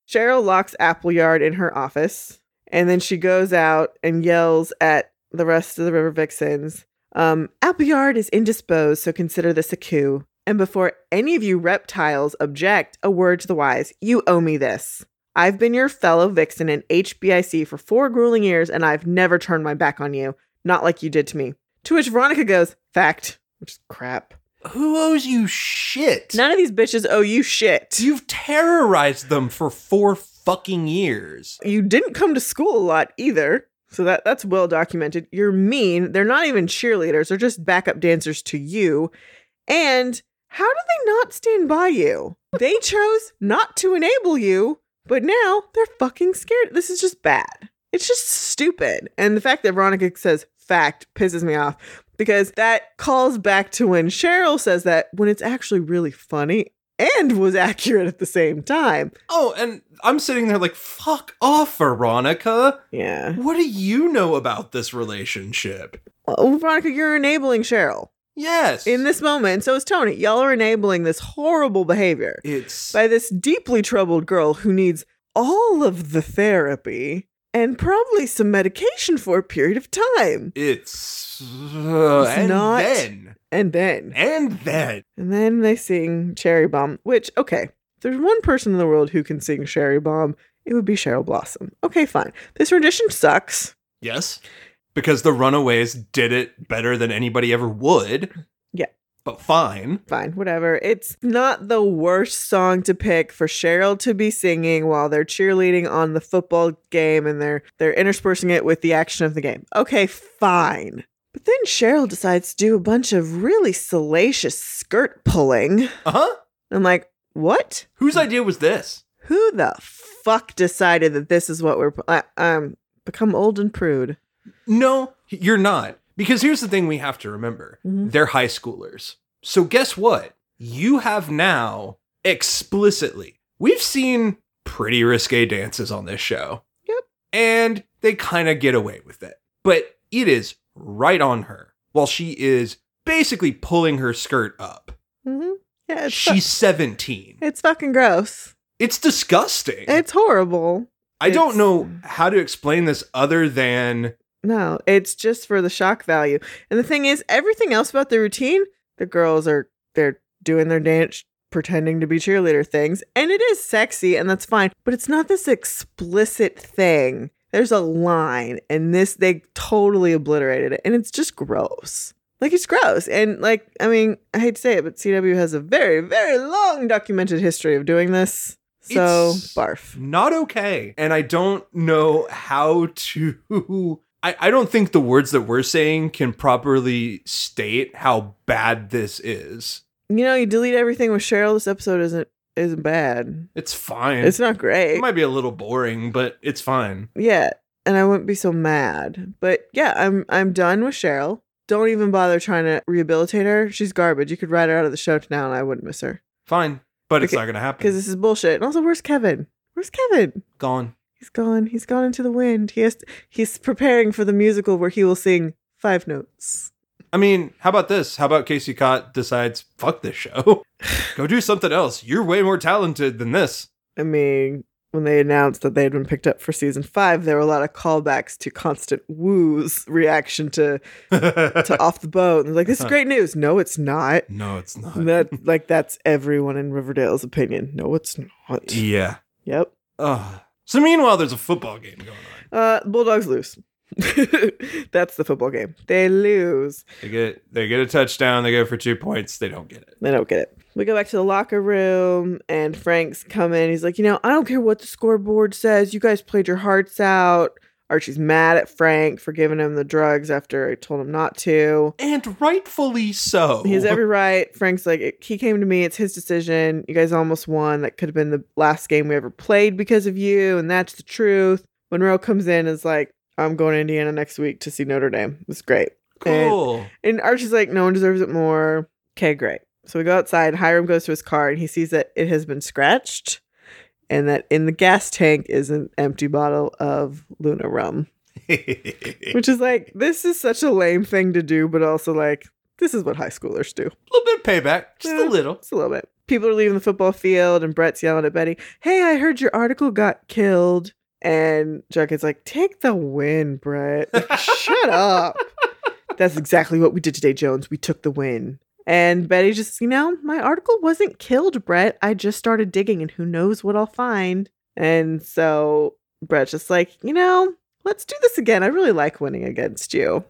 Cheryl locks Appleyard in her office, and then she goes out and yells at the rest of the River Vixens. Um, Appleyard is indisposed, so consider this a coup. And before any of you reptiles object, a word to the wise: you owe me this. I've been your fellow vixen in HBIC for four grueling years, and I've never turned my back on you, not like you did to me. To which Veronica goes, Fact, which is crap. Who owes you shit? None of these bitches owe you shit. You've terrorized them for four fucking years. You didn't come to school a lot either. So that that's well documented. You're mean. They're not even cheerleaders. They're just backup dancers to you. And how do they not stand by you? They chose not to enable you, but now they're fucking scared. This is just bad. It's just stupid. And the fact that Veronica says fact pisses me off because that calls back to when Cheryl says that when it's actually really funny and was accurate at the same time. Oh, and I'm sitting there like, fuck off, Veronica. Yeah. What do you know about this relationship? Well, Veronica, you're enabling Cheryl. Yes. in this moment, so is Toni. Y'all are enabling this horrible behavior it's by this deeply troubled girl who needs all of the therapy and probably some medication for a period of time. it's uh, It's and not- then And then, and then and then they sing Cherry Bomb, which, okay, there's one person in the world who can sing Cherry Bomb, it would be Cheryl Blossom. Okay, fine. This rendition sucks. yes, because the Runaways did it better than anybody ever would. But fine. Fine, whatever. It's not the worst song to pick for Cheryl to be singing while they're cheerleading on the football game and they're they're interspersing it with the action of the game. Okay, fine. But then Cheryl decides to do a bunch of really salacious skirt pulling. Uh huh. I'm like, what? Whose idea was this? Who the fuck decided that this is what we're I, um become old and prude? No, you're not. Because here's the thing we have to remember Mhm. they're high schoolers. So, guess what? You have now explicitly, we've seen pretty risque dances on this show. Yep. And they kind of get away with it. But it is right on her while she is basically pulling her skirt up. hmm Yeah, it's fu- She's 17. it's fucking gross. It's disgusting. It's horrible. I don't know how to explain this other than No, it's just for the shock value. And the thing is, everything else about the routine, the girls are they're doing their dance, pretending to be cheerleader things, and it is sexy, and that's fine. But it's not this explicit thing. There's a line, and this they totally obliterated it, and it's just gross. Like it's gross, and like I mean, I hate to say it, but CW has a very, very long documented history of doing this. So It's- barf. not okay. And I don't know how to I, I don't think the words that we're saying can properly state how bad this is. You know, you delete everything with Cheryl. This episode isn't isn't bad. It's fine. It's not great. it might be a little boring, but it's fine. Yeah, and I wouldn't be so mad. But yeah, I'm I'm done with Cheryl. Don't even bother trying to rehabilitate her. She's garbage. You could write her out of the show now, and I wouldn't miss her Fine. But it's not gonna happen. because this is bullshit. And also, where's Kevin? Where's Kevin? Gone. He's gone. He's gone into the wind. He has. To, he's preparing for the musical where he will sing five notes. I mean, how about this? How about Casey Cott decides, fuck this show? (sighs) Go do something else. You're way more talented than this. I mean, when they announced that they had been picked up for season five, there were a lot of callbacks to Constance Wu's reaction to (laughs) to off the boat. And like, this is great news. No, it's not. no, it's not. That like that's everyone in Riverdale's opinion. No, it's not. yeah. Yep. Ugh. So meanwhile, there's a football game going on. Uh, Bulldogs lose. (laughs) that's the football game. They lose. They get they get a touchdown. They go for two points. They don't get it. They don't get it. We go back to the locker room, and Frank's coming. He's like, you know, I don't care what the scoreboard says. You guys played your hearts out. Archie's mad at Frank for giving him the drugs after I told him not to. And rightfully so. He has every right. Frank's like, he came to me. It's his decision. You guys almost won. That could have been the last game we ever played because of you, and that's the truth. Monroe comes in and is like, I'm going to Indiana next week to see Notre Dame. It's great. cool. And Archie's like, no one deserves it more. Okay, great. So we go outside. Hiram goes to his car and he sees that it has been scratched and that in the gas tank is an empty bottle of Luna rum, (laughs) which is like, this is such a lame thing to do, but also like, this is what high schoolers do. a little bit of payback, just Yeah. a little. Just a little bit. People are leaving the football field and Brett's yelling at Betty, hey, I heard your article got killed. And Jughead's like, take the win, Brett. Like, Shut up. (laughs) That's exactly what we did today, Jones. We took the win. And Betty just, you know, my article wasn't killed, Brett. I just started digging and who knows what I'll find. And so Brett's just like, you know, let's do this again. I really like winning against you.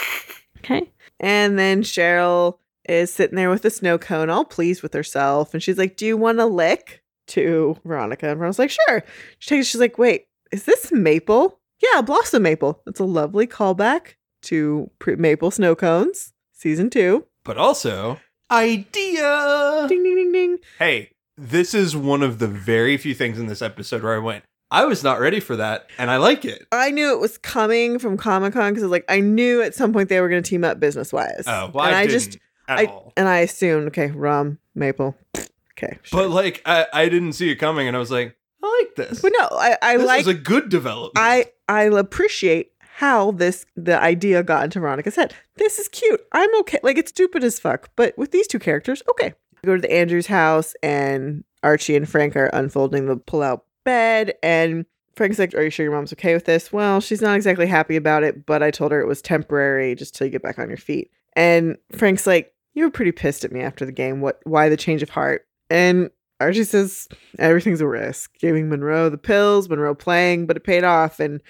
(laughs) okay. And then Cheryl is sitting there with a snow cone, all pleased with herself. And she's like, Do you want a lick? To Veronica. And Veronica's like, Sure. She takes, she's like, Wait, is this maple? Yeah, blossom maple. That's a lovely callback to pre- maple snow cones, season two. But also, idea. Ding, ding, ding, ding. Hey, this is one of the very few things in this episode where I went, I was not ready for that, and I like it. I knew it was coming from Comic Con because, like, I knew at some point they were going to team up business wise. Oh, well, and I, I just, at I, all. and I assumed, okay, rum, maple. (sniffs) Okay. sure. But like, I, I didn't see it coming, and I was like, I like this. But no, I, I this like is a good development. I I appreciate how this the idea got into Veronica's head. This is cute. I'm okay. Like it's stupid as fuck, but with these two characters, okay. We go to the Andrews house and Archie and Frank are unfolding the pull-out bed and Frank's like, Are you sure your mom's okay with this? Well, she's not exactly happy about it, but I told her it was temporary just till you get back on your feet. And Frank's like, You were pretty pissed at me after the game. What why the change of heart? And Archie says everything's a risk. Giving Monroe the pills, Monroe playing, but it paid off. And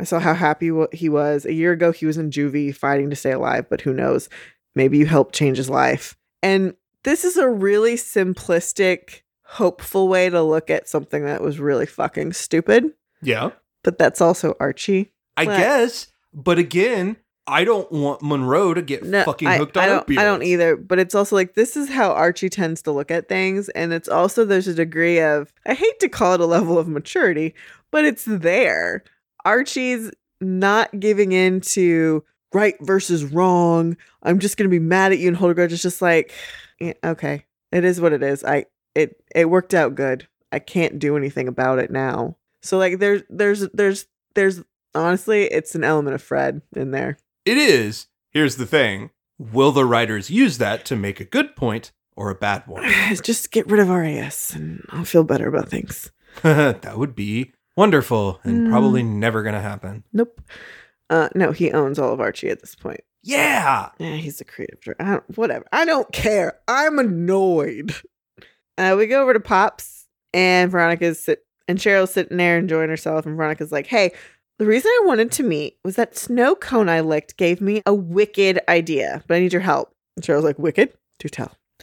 I saw how happy he was. A year ago, he was in juvie fighting to stay alive, but who knows? Maybe you helped change his life. And this is a really simplistic, hopeful way to look at something that was really fucking stupid. yeah, But that's also Archie. I guess. But again, I don't want Monroe to get No, fucking hooked I on don't, opioids. I don't either. But it's also like this is how Archie tends to look at things, and it's also there's a degree of I hate to call it a level of maturity, but it's there. Archie's not giving in to right versus wrong. I'm just gonna be mad at you and hold a grudge. It's just like, yeah, okay, it is what it is. I it it worked out good. I can't do anything about it now. So like there's there's there's there's honestly it's an element of Fred in there. It is. Here's the thing. Will the writers use that to make a good point or a bad one? (sighs) just get rid of RAS and I'll feel better about things. (laughs) that would be wonderful and Mm. probably never going to happen. Nope. Uh, no, he owns all of Archie at this point. Yeah. Yeah, he's the creative director. I don't, whatever. I don't care. I'm annoyed. Uh, we go over to Pops and Veronica's sit and Cheryl's sitting there enjoying herself. And Veronica's like, hey, the reason I wanted to meet was that snow cone I licked gave me a wicked idea, but I need your help. And Cheryl's like, wicked? Do tell. (laughs)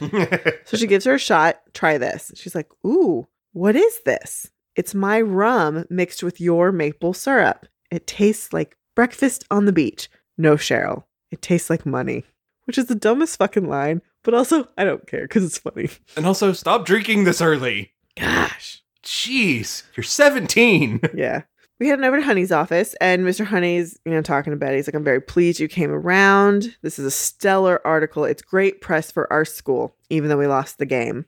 So she gives her a shot. Try this. She's like, Ooh, what is this? It's my rum mixed with your maple syrup. It tastes like Breakfast on the beach. No Cheryl. It tastes like money. Which is the dumbest fucking line, but also I don't care because it's funny. And also, stop drinking this early. Gosh. Jeez, you're 17. (laughs) Yeah. We headed over to Honey's office, and Mr. Honey's, you know, talking to Betty. He's like, I'm very pleased you came around. This is a stellar article. It's great press for our school, even though we lost the game.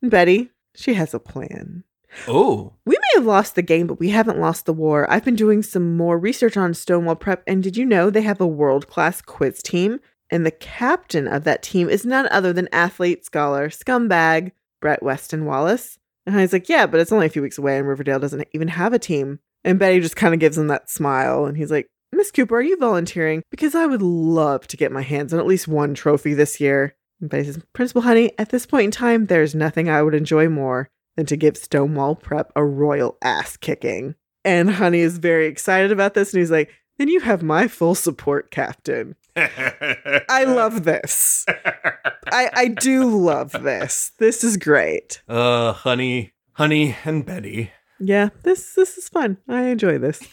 And Betty, she has a plan. Oh, We may have lost the game, but we haven't lost the war. I've been doing some more research on Stonewall Prep, and did you know they have a world class quiz team? And the captain of that team is none other than athlete, scholar, scumbag, Brett Weston Wallace. And Honey's like, Yeah, but it's only a few weeks away, and Riverdale doesn't even have a team. And Betty just kind of gives him that smile, and he's like, Miss Cooper, are you volunteering? Because I would love to get my hands on at least one trophy this year. And Betty says, Principal Honey, at this point in time, there's nothing I would enjoy more than to give Stonewall Prep a royal ass kicking. And Honey is very excited about this, and he's like, Then you have my full support, Captain. (laughs) I love this. I, I do love this. This is great. Uh, honey, honey, and Betty. Yeah, this this is fun. I enjoy this. (laughs)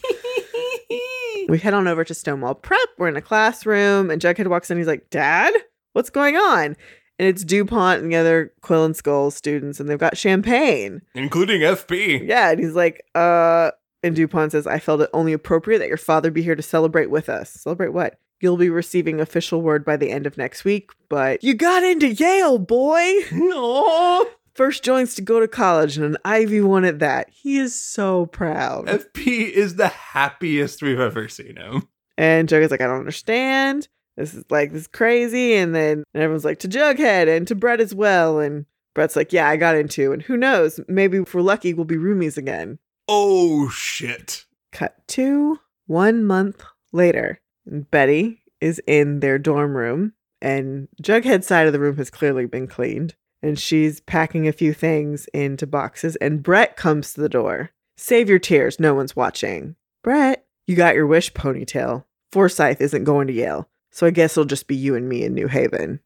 We head on over to Stonewall Prep. We're in a classroom, and Jughead walks in. He's like, Dad, what's going on? And it's DuPont and the other Quill and Skull students, and they've got champagne. Including FP. Yeah, and he's like, uh, and DuPont says, I felt it only appropriate that your father be here to celebrate with us. Celebrate what? You'll be receiving official word by the end of next week, but you got into Yale, boy. (laughs) No. First Jones to go to college and an Ivy one at that. He is so proud. FP is the happiest we've ever seen him. And Jughead's like, I don't understand. This is like this is crazy. And then and everyone's like to Jughead and to Brett as well. And Brett's like, Yeah, I got into. And who knows? Maybe if we're lucky, we'll be roomies again. Oh shit. Cut to one month later. And Betty is in their dorm room, and Jughead's side of the room has clearly been cleaned. And she's packing a few things into boxes, and Brett comes to the door. Save your tears, no one's watching. Brett, you got your wish, ponytail. Forsythe isn't going to Yale, so I guess it'll just be you and me in New Haven.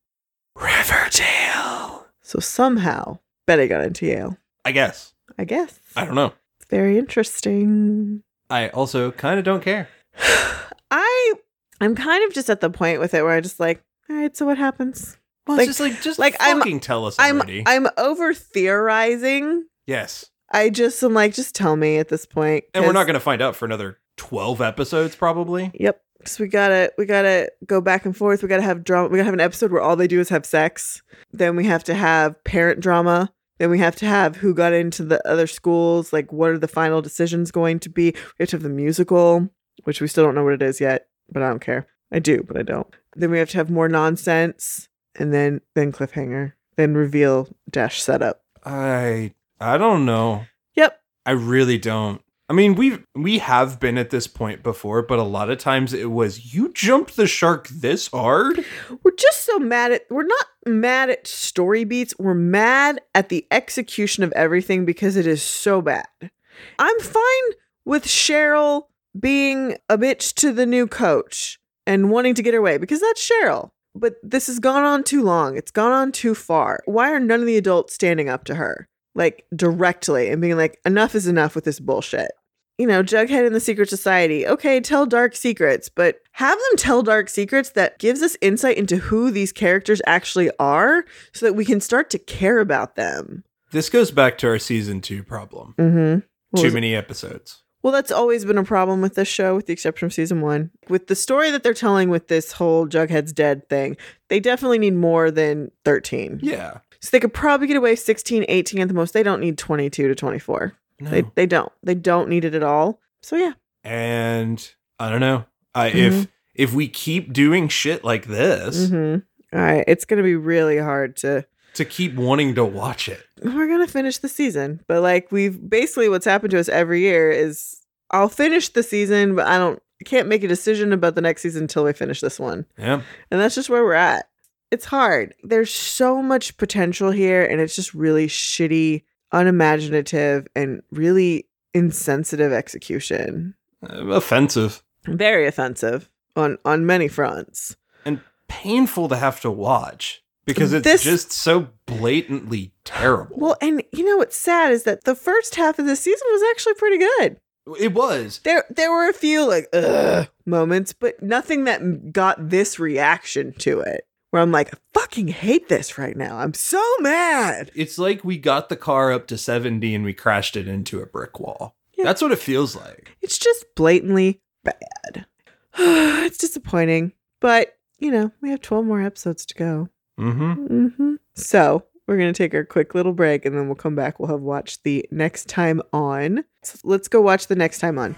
Riverdale. So somehow, Betty got into Yale. I guess. I guess. I don't know. It's very interesting. I also kind of don't care. (sighs) I I'm kind of just at the point with it where I just like, all right, so what happens? Well, Like- it's just like just like, like I'm- fucking tell us I'm already. I'm over theorizing. yes. I just am like, just tell me at this point. And we're not going to find out for another 12 episodes probably. Yep. So we gotta we gotta go back and forth. We gotta have drama. We gotta have an episode where all they do is have sex. Then we have to have parent drama. Then we have to have who got into the other schools. Like, what are the final decisions going to be? We have to have the musical, which we still don't know what it is yet, but I don't care. I do, but I don't. Then we have to have more nonsense, and then then cliffhanger, then reveal dash setup. I I don't know. Yep. I really don't. I mean, we we have been at this point before, but a lot of times it was you jumped the shark this hard. We're just so mad at we're not mad at story beats. We're mad at the execution of everything because it is so bad. I'm fine with Cheryl being a bitch to the new coach and wanting to get her way because that's Cheryl. But this has gone on too long. It's gone on too far. Why are none of the adults standing up to her? Like directly and being like, enough is enough with this bullshit you know, Jughead and the Secret Society. Okay, tell dark secrets, but have them tell dark secrets that gives us insight into who these characters actually are so that we can start to care about them. This goes back to our season 2 problem. Mm-hmm. Too many episodes. Well, that's always been a problem with this show, with the exception of season one. With the story that they're telling with this whole Jughead's dead thing, they definitely need more than 13. Yeah. So they could probably get away 16, 18 at the most. They don't need 22 to 24. No. They, they don't. They don't need it at all. So yeah. and I don't know. I Mm-hmm. if if we keep doing shit like this hmm All right. It's going to be really hard to to keep wanting to watch it. we're gonna finish the season but like we've basically what's happened to us every year is i'll finish the season but i don't can't make a decision about the next season until we finish this one Yeah. and that's just where we're at it's hard there's so much potential here and it's just really shitty unimaginative and really insensitive execution Uh, offensive very offensive on on many fronts and painful to have to watch because it's This- just so blatantly terrible. well and you know what's sad is that the first half of the season was actually pretty good It was. There there were a few like moments, but nothing that got this reaction to it. Where I'm like, I fucking hate this right now. I'm so mad. It's like we got the car up to 70 and we crashed it into a brick wall. Yeah. That's what it feels like. It's just blatantly bad. (sighs) it's disappointing, but you know, we have 12 more episodes to go. Mm-hmm. hmm So we're going to take our quick little break and then we'll come back. We'll have watched the next time on. So let's go watch the next time on.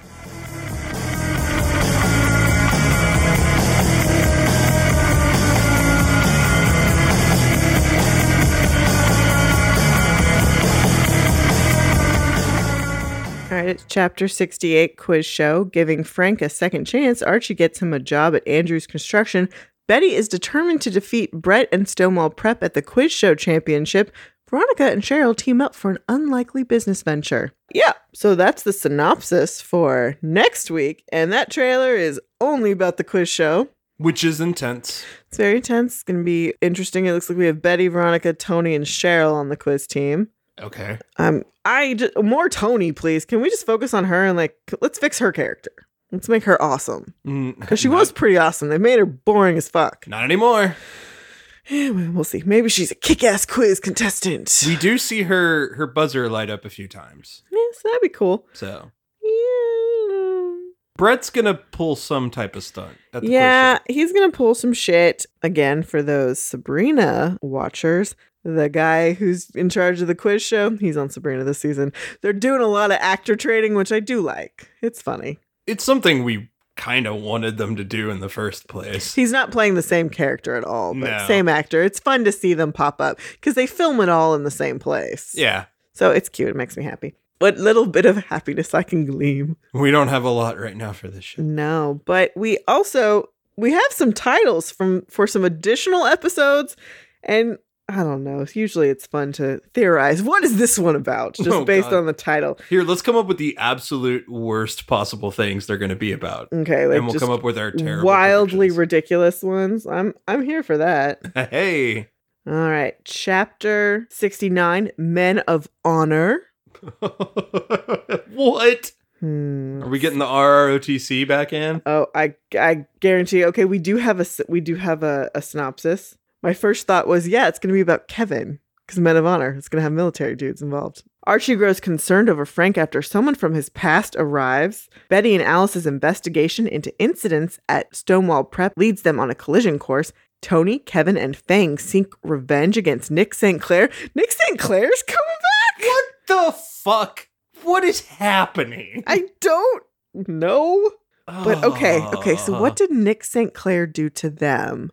Right, it's chapter 68 quiz show. Giving Frank a second chance, Archie gets him a job at Andrews Construction. Betty is determined to defeat Brett and Stonewall Prep at the quiz show championship. Veronica and Cheryl team up for an unlikely business venture. Yeah, so that's the synopsis for next week. And that trailer is only about the quiz show. Which is intense. It's very tense. It's going to be interesting. It looks like we have Betty, Veronica, Toni, and Cheryl on the quiz team. Okay. Um, I just, more Toni, please. Can we just focus on her and like let's fix her character? Let's make her awesome Mm, because she not- was pretty awesome. They made her boring as fuck. Not anymore. Yeah, well, see. Maybe she's a kick-ass quiz contestant. We do see her her buzzer light up a few times. yes, that'd be cool. So Yeah, Brett's gonna pull some type of stunt at the yeah, he's gonna pull some shit again for those Sabrina watchers. The guy who's in charge of the quiz show, he's on Sabrina this season. They're doing a lot of actor trading, which I do like. It's funny. It's something we kind of wanted them to do in the first place. He's not playing the same character at all, but No. same actor. It's fun to see them pop up because they film it all in the same place. Yeah, So it's cute. It makes me happy. What little bit of happiness I can glean. we don't have a lot right now for this show. No, but we also we have some titles from for some additional episodes and I don't know. Usually it's fun to theorize. (laughs) What is this one about? Just Oh, based God. on the title. Here, let's come up with the absolute worst possible things they're going to be about, Okay, like and we'll come up with our terrible, wildly predictions. ridiculous ones. I'm I'm here for that. (laughs) hey, All right, chapter 69, Men of Honor. (laughs) what? Hmm. Are we getting the RROTC back in? Oh, I I guarantee. Okay, we do have a we do have a, a synopsis. My first thought was, yeah, it's going to be about Kevin because Men of Honor. It's going to have military dudes involved. Archie grows concerned over Frank after someone from his past arrives. Betty and Alice's investigation into incidents at Stonewall Prep leads them on a collision course. Toni, Kevin, and Fang seek revenge against Nick St. Clair. Nick St. Clair's coming back. What the fuck? What is happening? I don't know. But okay, okay. So what did Nick St. Clair do to them?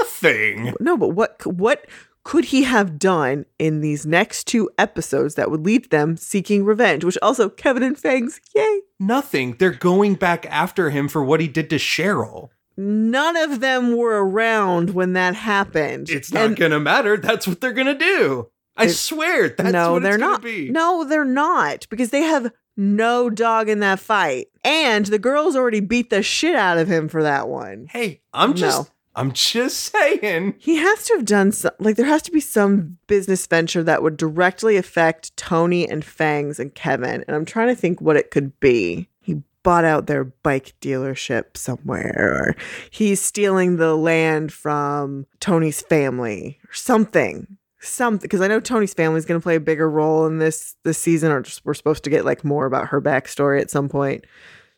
Nothing. No, but what what could he have done in these next two episodes that would lead them seeking revenge? Which also Kevin and Fangs, yay! Nothing. They're going back after him for what he did to Cheryl. None of them were around when that happened. It's not And- gonna matter. That's what they're gonna do. I swear. That's no, what they're not. be. No, they're not because they have no dog in that fight, and the girls already beat the shit out of him for that one. Hey, I'm just. No. I'm just saying. He has to have done some, like, there has to be some business venture that would directly affect Toni and Fangs and Kevin. And I'm trying to think what it could be. He bought out their bike dealership somewhere, or he's stealing the land from Toni's family, or something. Something, because I know Toni's family is going to play a bigger role in this this season, or just we're supposed to get like more about her backstory at some point.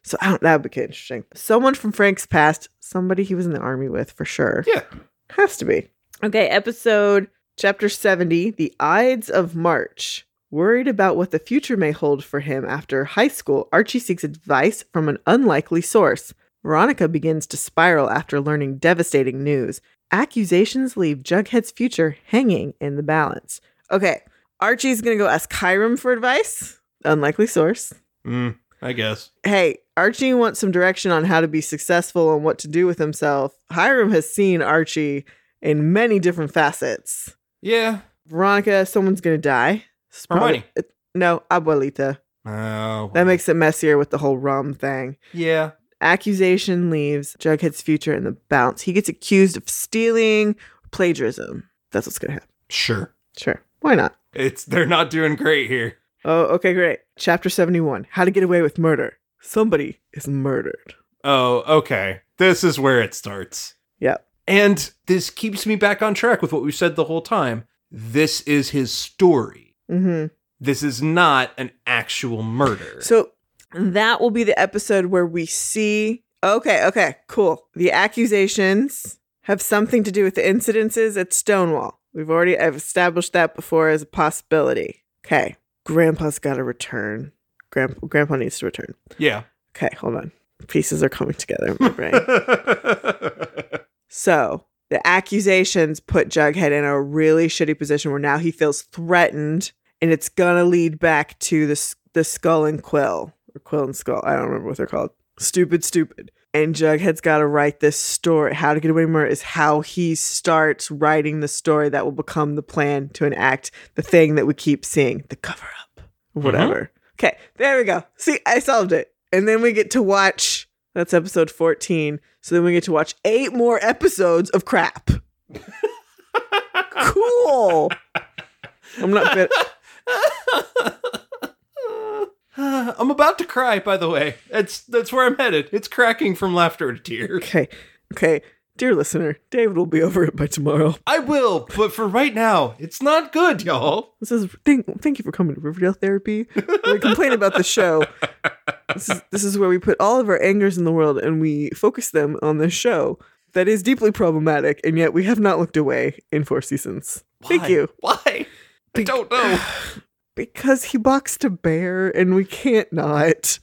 So I don't. That would be interesting. Someone from Frank's past, somebody he was in the army with for sure. Yeah. Has to be. Okay, episode chapter 70 The Ides of March. Worried about what the future may hold for him after high school, Archie seeks advice from an unlikely source. Veronica begins to spiral after learning devastating news. Accusations leave Jughead's future hanging in the balance. Okay, Archie's gonna go ask Hiram for advice. Unlikely source. Mm, I guess. Hey, Archie wants some direction on how to be successful and what to do with himself. Hiram has seen Archie in many different facets. Yeah. Veronica, someone's gonna die. It's Hermione. it- uh, no, Abuelita. Oh. That makes it messier with the whole rum thing. Yeah. Accusation leaves Jughead's future in the balance. He gets accused of stealing, plagiarism. That's what's gonna happen. Sure. Sure, why not? It's they're not doing great here. Oh, okay, great. Chapter 71 How to Get Away with Murder. Somebody is murdered. Oh, okay. This is where it starts. Yep. And this keeps me back on track with what we've said the whole time. This is his story. Mm-hmm. This is not an actual murder. So that will be the episode where we see. Okay, okay, cool. The accusations have something to do with the incidences at Stonewall. We've already I've established that before as a possibility. Okay, Grandpa's got to return. Grandpa, Grandpa needs to return. yeah. Okay, hold on. Pieces are coming together in my brain. So the accusations put Jughead in a really shitty position where now he feels threatened, and it's gonna lead back to the the skull and quill or quill and skull. I don't remember what they're called. Stupid, stupid. And Jughead's got to write this story. How to Get Away with Murder is how he starts writing the story that will become the plan to enact the thing that we keep seeing, the cover up, or mm-hmm. whatever. Okay, there we go. See, I solved it. And then we get to watch. That's episode 14. So then we get to watch eight more episodes of crap. (laughs) cool. I'm not bit. (laughs) (sighs) I'm about to cry, by the way. That's that's where I'm headed. It's cracking from laughter to tears. Okay. Okay. Dear listener, David will be over it by tomorrow. I will, but for right now, it's not good, y'all. This is thank, thank you for coming to Riverdale Therapy. We complain about the show. (laughs) This is, this is where we put all of our angers in the world and we focus them on this show that is deeply problematic, and yet we have not looked away in four seasons. Thank you. Why? I don't know. (sighs) (sighs) Because he boxed a bear and we can't not.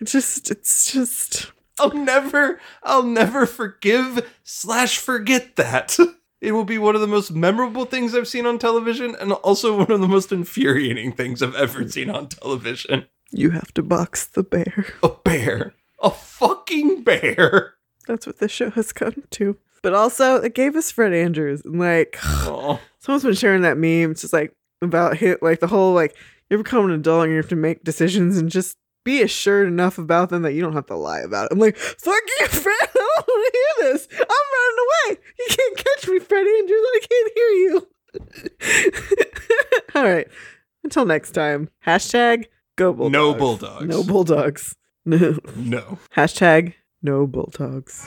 It's just, it's just. I'll never, I'll never forgive slash forget that. It will be one of the most memorable things I've seen on television, and also one of the most infuriating things I've ever seen on television. You have to box the bear. A bear, a fucking bear. That's what this show has come to. But also, it gave us Fred Andrews. And like, Oh, (sighs) someone's been sharing that meme. It's just like about hit, like the whole like you become an adult and you have to make decisions and just be assured enough about them that you don't have to lie about it. I'm like, fuck you, (laughs) Fred. I don't want to hear this. I'm running away. You can't catch me, Fred Andrews. I can't hear you. (laughs) All right. Until next time. Hashtag go bulldogs. No bulldogs. No bulldogs. No. (laughs) no. Hashtag no bulldogs.